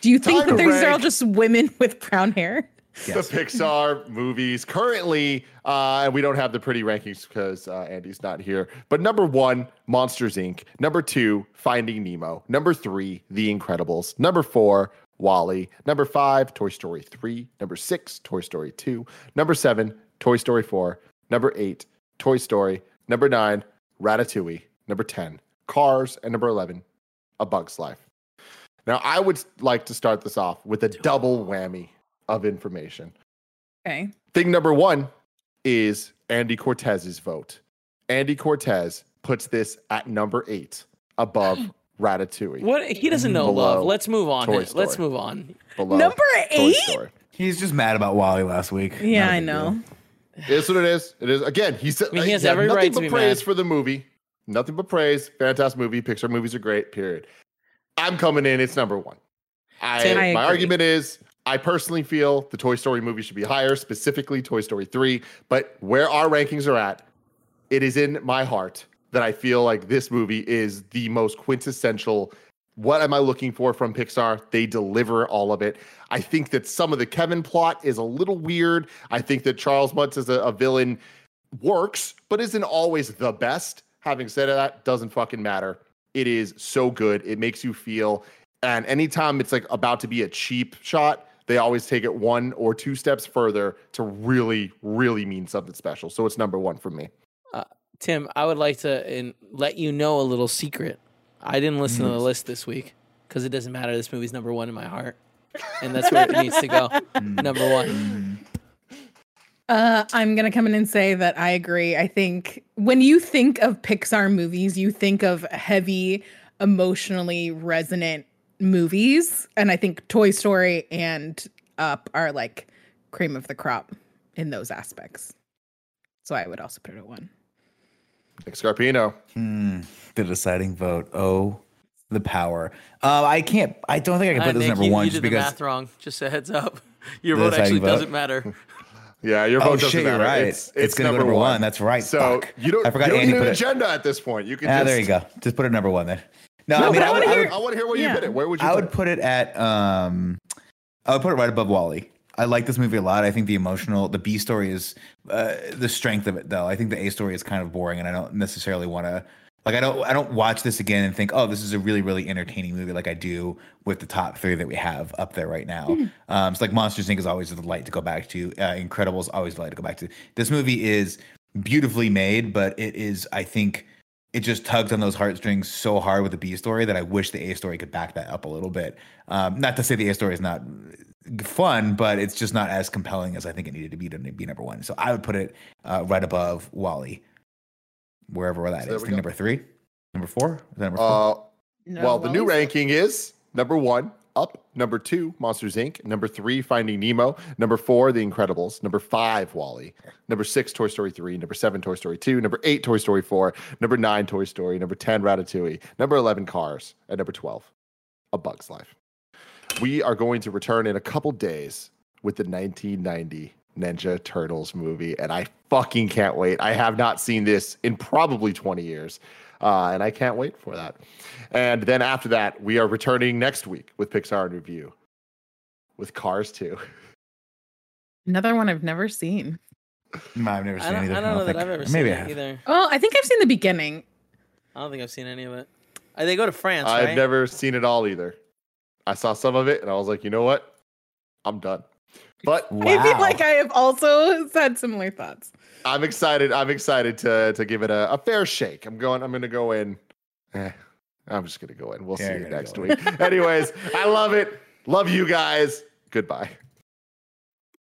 Do you think that these are all just women with brown hair? Yes. the Pixar movies currently, uh, and we don't have the pretty rankings because uh, Andy's not here. But number one, Monsters Inc. Number two, Finding Nemo. Number three, The Incredibles. Number four, WALL-E. Number five, Toy Story 3. Number six, Toy Story 2. Number seven, Toy Story 4. Number eight, Toy Story. Number nine, Ratatouille. Number 10, Cars. And number 11, A Bug's Life. Now, I would like to start this off with a double whammy of information. Okay. Thing number one is Andy Cortez's vote. Andy Cortez puts this at number eight above Ratatouille. What he doesn't know love. Let's move on. Let's move on. Below number eight. He's just mad about WALL-E last week. Yeah, I know. It is what it is. It is again. He said I mean, he has every right to be praise mad. for the movie. Nothing but praise. Fantastic movie. Pixar movies are great. Period. I'm coming in. It's number one. I, I my argument is I personally feel the Toy Story movie should be higher, specifically Toy Story 3. But where our rankings are at, it is in my heart that I feel like this movie is the most quintessential. What am I looking for from Pixar? They deliver all of it. I think that some of the Kevin plot is a little weird. I think that Charles Muntz as a, a villain works, but isn't always the best. Having said that, doesn't fucking matter. It is so good. It makes you feel. And anytime it's like about to be a cheap shot, they always take it one or two steps further to really, really mean something special. So it's number one for me. Uh, Tim, I would like to in, let you know a little secret. I didn't listen mm. to the list this week because it doesn't matter. This movie's number one in my heart, and that's where it needs to go. number one. Uh, I'm gonna come in and say that I agree. I think when you think of Pixar movies, you think of heavy, emotionally resonant movies, and I think Toy Story and Up are like cream of the crop in those aspects. So I would also put it at one. Nick Scarpino. Hmm, the deciding vote. Oh, the power. Uh, I can't. I don't think I can put uh, this number you, one. You just did because the math wrong. Just a heads up. Your vote actually vote. doesn't matter. Yeah, your vote oh, doesn't shit, matter. Right. It's, it's, it's going to go number one. one. That's right. So Fuck. you don't. I forgot you don't Andy need an agenda at this point. You can. Ah, just... there you go. Just put it number one then. No, no I mean, I, would, I, hear, I, want to hear where yeah. you put it. Where would you? I would it? put it at. Um, I would put it right above WALL-E. I like this movie a lot. I think the emotional, the B story is uh, the strength of it, though. I think the A story is kind of boring, and I don't necessarily want to like I don't I don't watch this again and think, oh, this is a really really entertaining movie like I do with the top three that we have up there right now. Mm. Um, it's like Monsters Inc. is always a delight to go back to. Uh, Incredibles always a delight to go back to. This movie is beautifully made, but it is I think it just tugs on those heartstrings so hard with the B story that I wish the A story could back that up a little bit. Um, not to say the A story is not fun, but it's just not as compelling as I think it needed to be to be number one. So I would put it uh, right above WALL-E wherever that so is. We number three, number four. Is that number four? Uh, no, well, the new ranking is number one, Up. Number two, Monsters Inc. Number three, Finding Nemo. Number four, The Incredibles. Number five, WALL-E. Number six, Toy Story three. Number seven, Toy Story two. Number eight, Toy Story four. Number nine, Toy Story. Number ten, Ratatouille. Number eleven, Cars. And number twelve, A Bug's Life. We are going to return in a couple days with the 1990 Ninja Turtles movie, and I fucking can't wait. I have not seen this in probably 20 years, uh, and I can't wait for that. And then after that, we are returning next week with Pixar in Review with Cars 2. Another one I've never seen. No, I've never seen I either. I don't, I don't know think. that I've ever Maybe seen it either. Oh, I think I've seen the beginning. I don't think I've seen any of it. Uh, they go to France. I've right? never seen it all either. I saw some of it and I was like, you know what? I'm done. But wow. I feel like I have also had similar thoughts. I'm excited. I'm excited to to give it a, a fair shake. I'm going. I'm going to go in. Eh, I'm just going to go in. We'll yeah, see you next week. Anyways, I love it. Love you guys. Goodbye.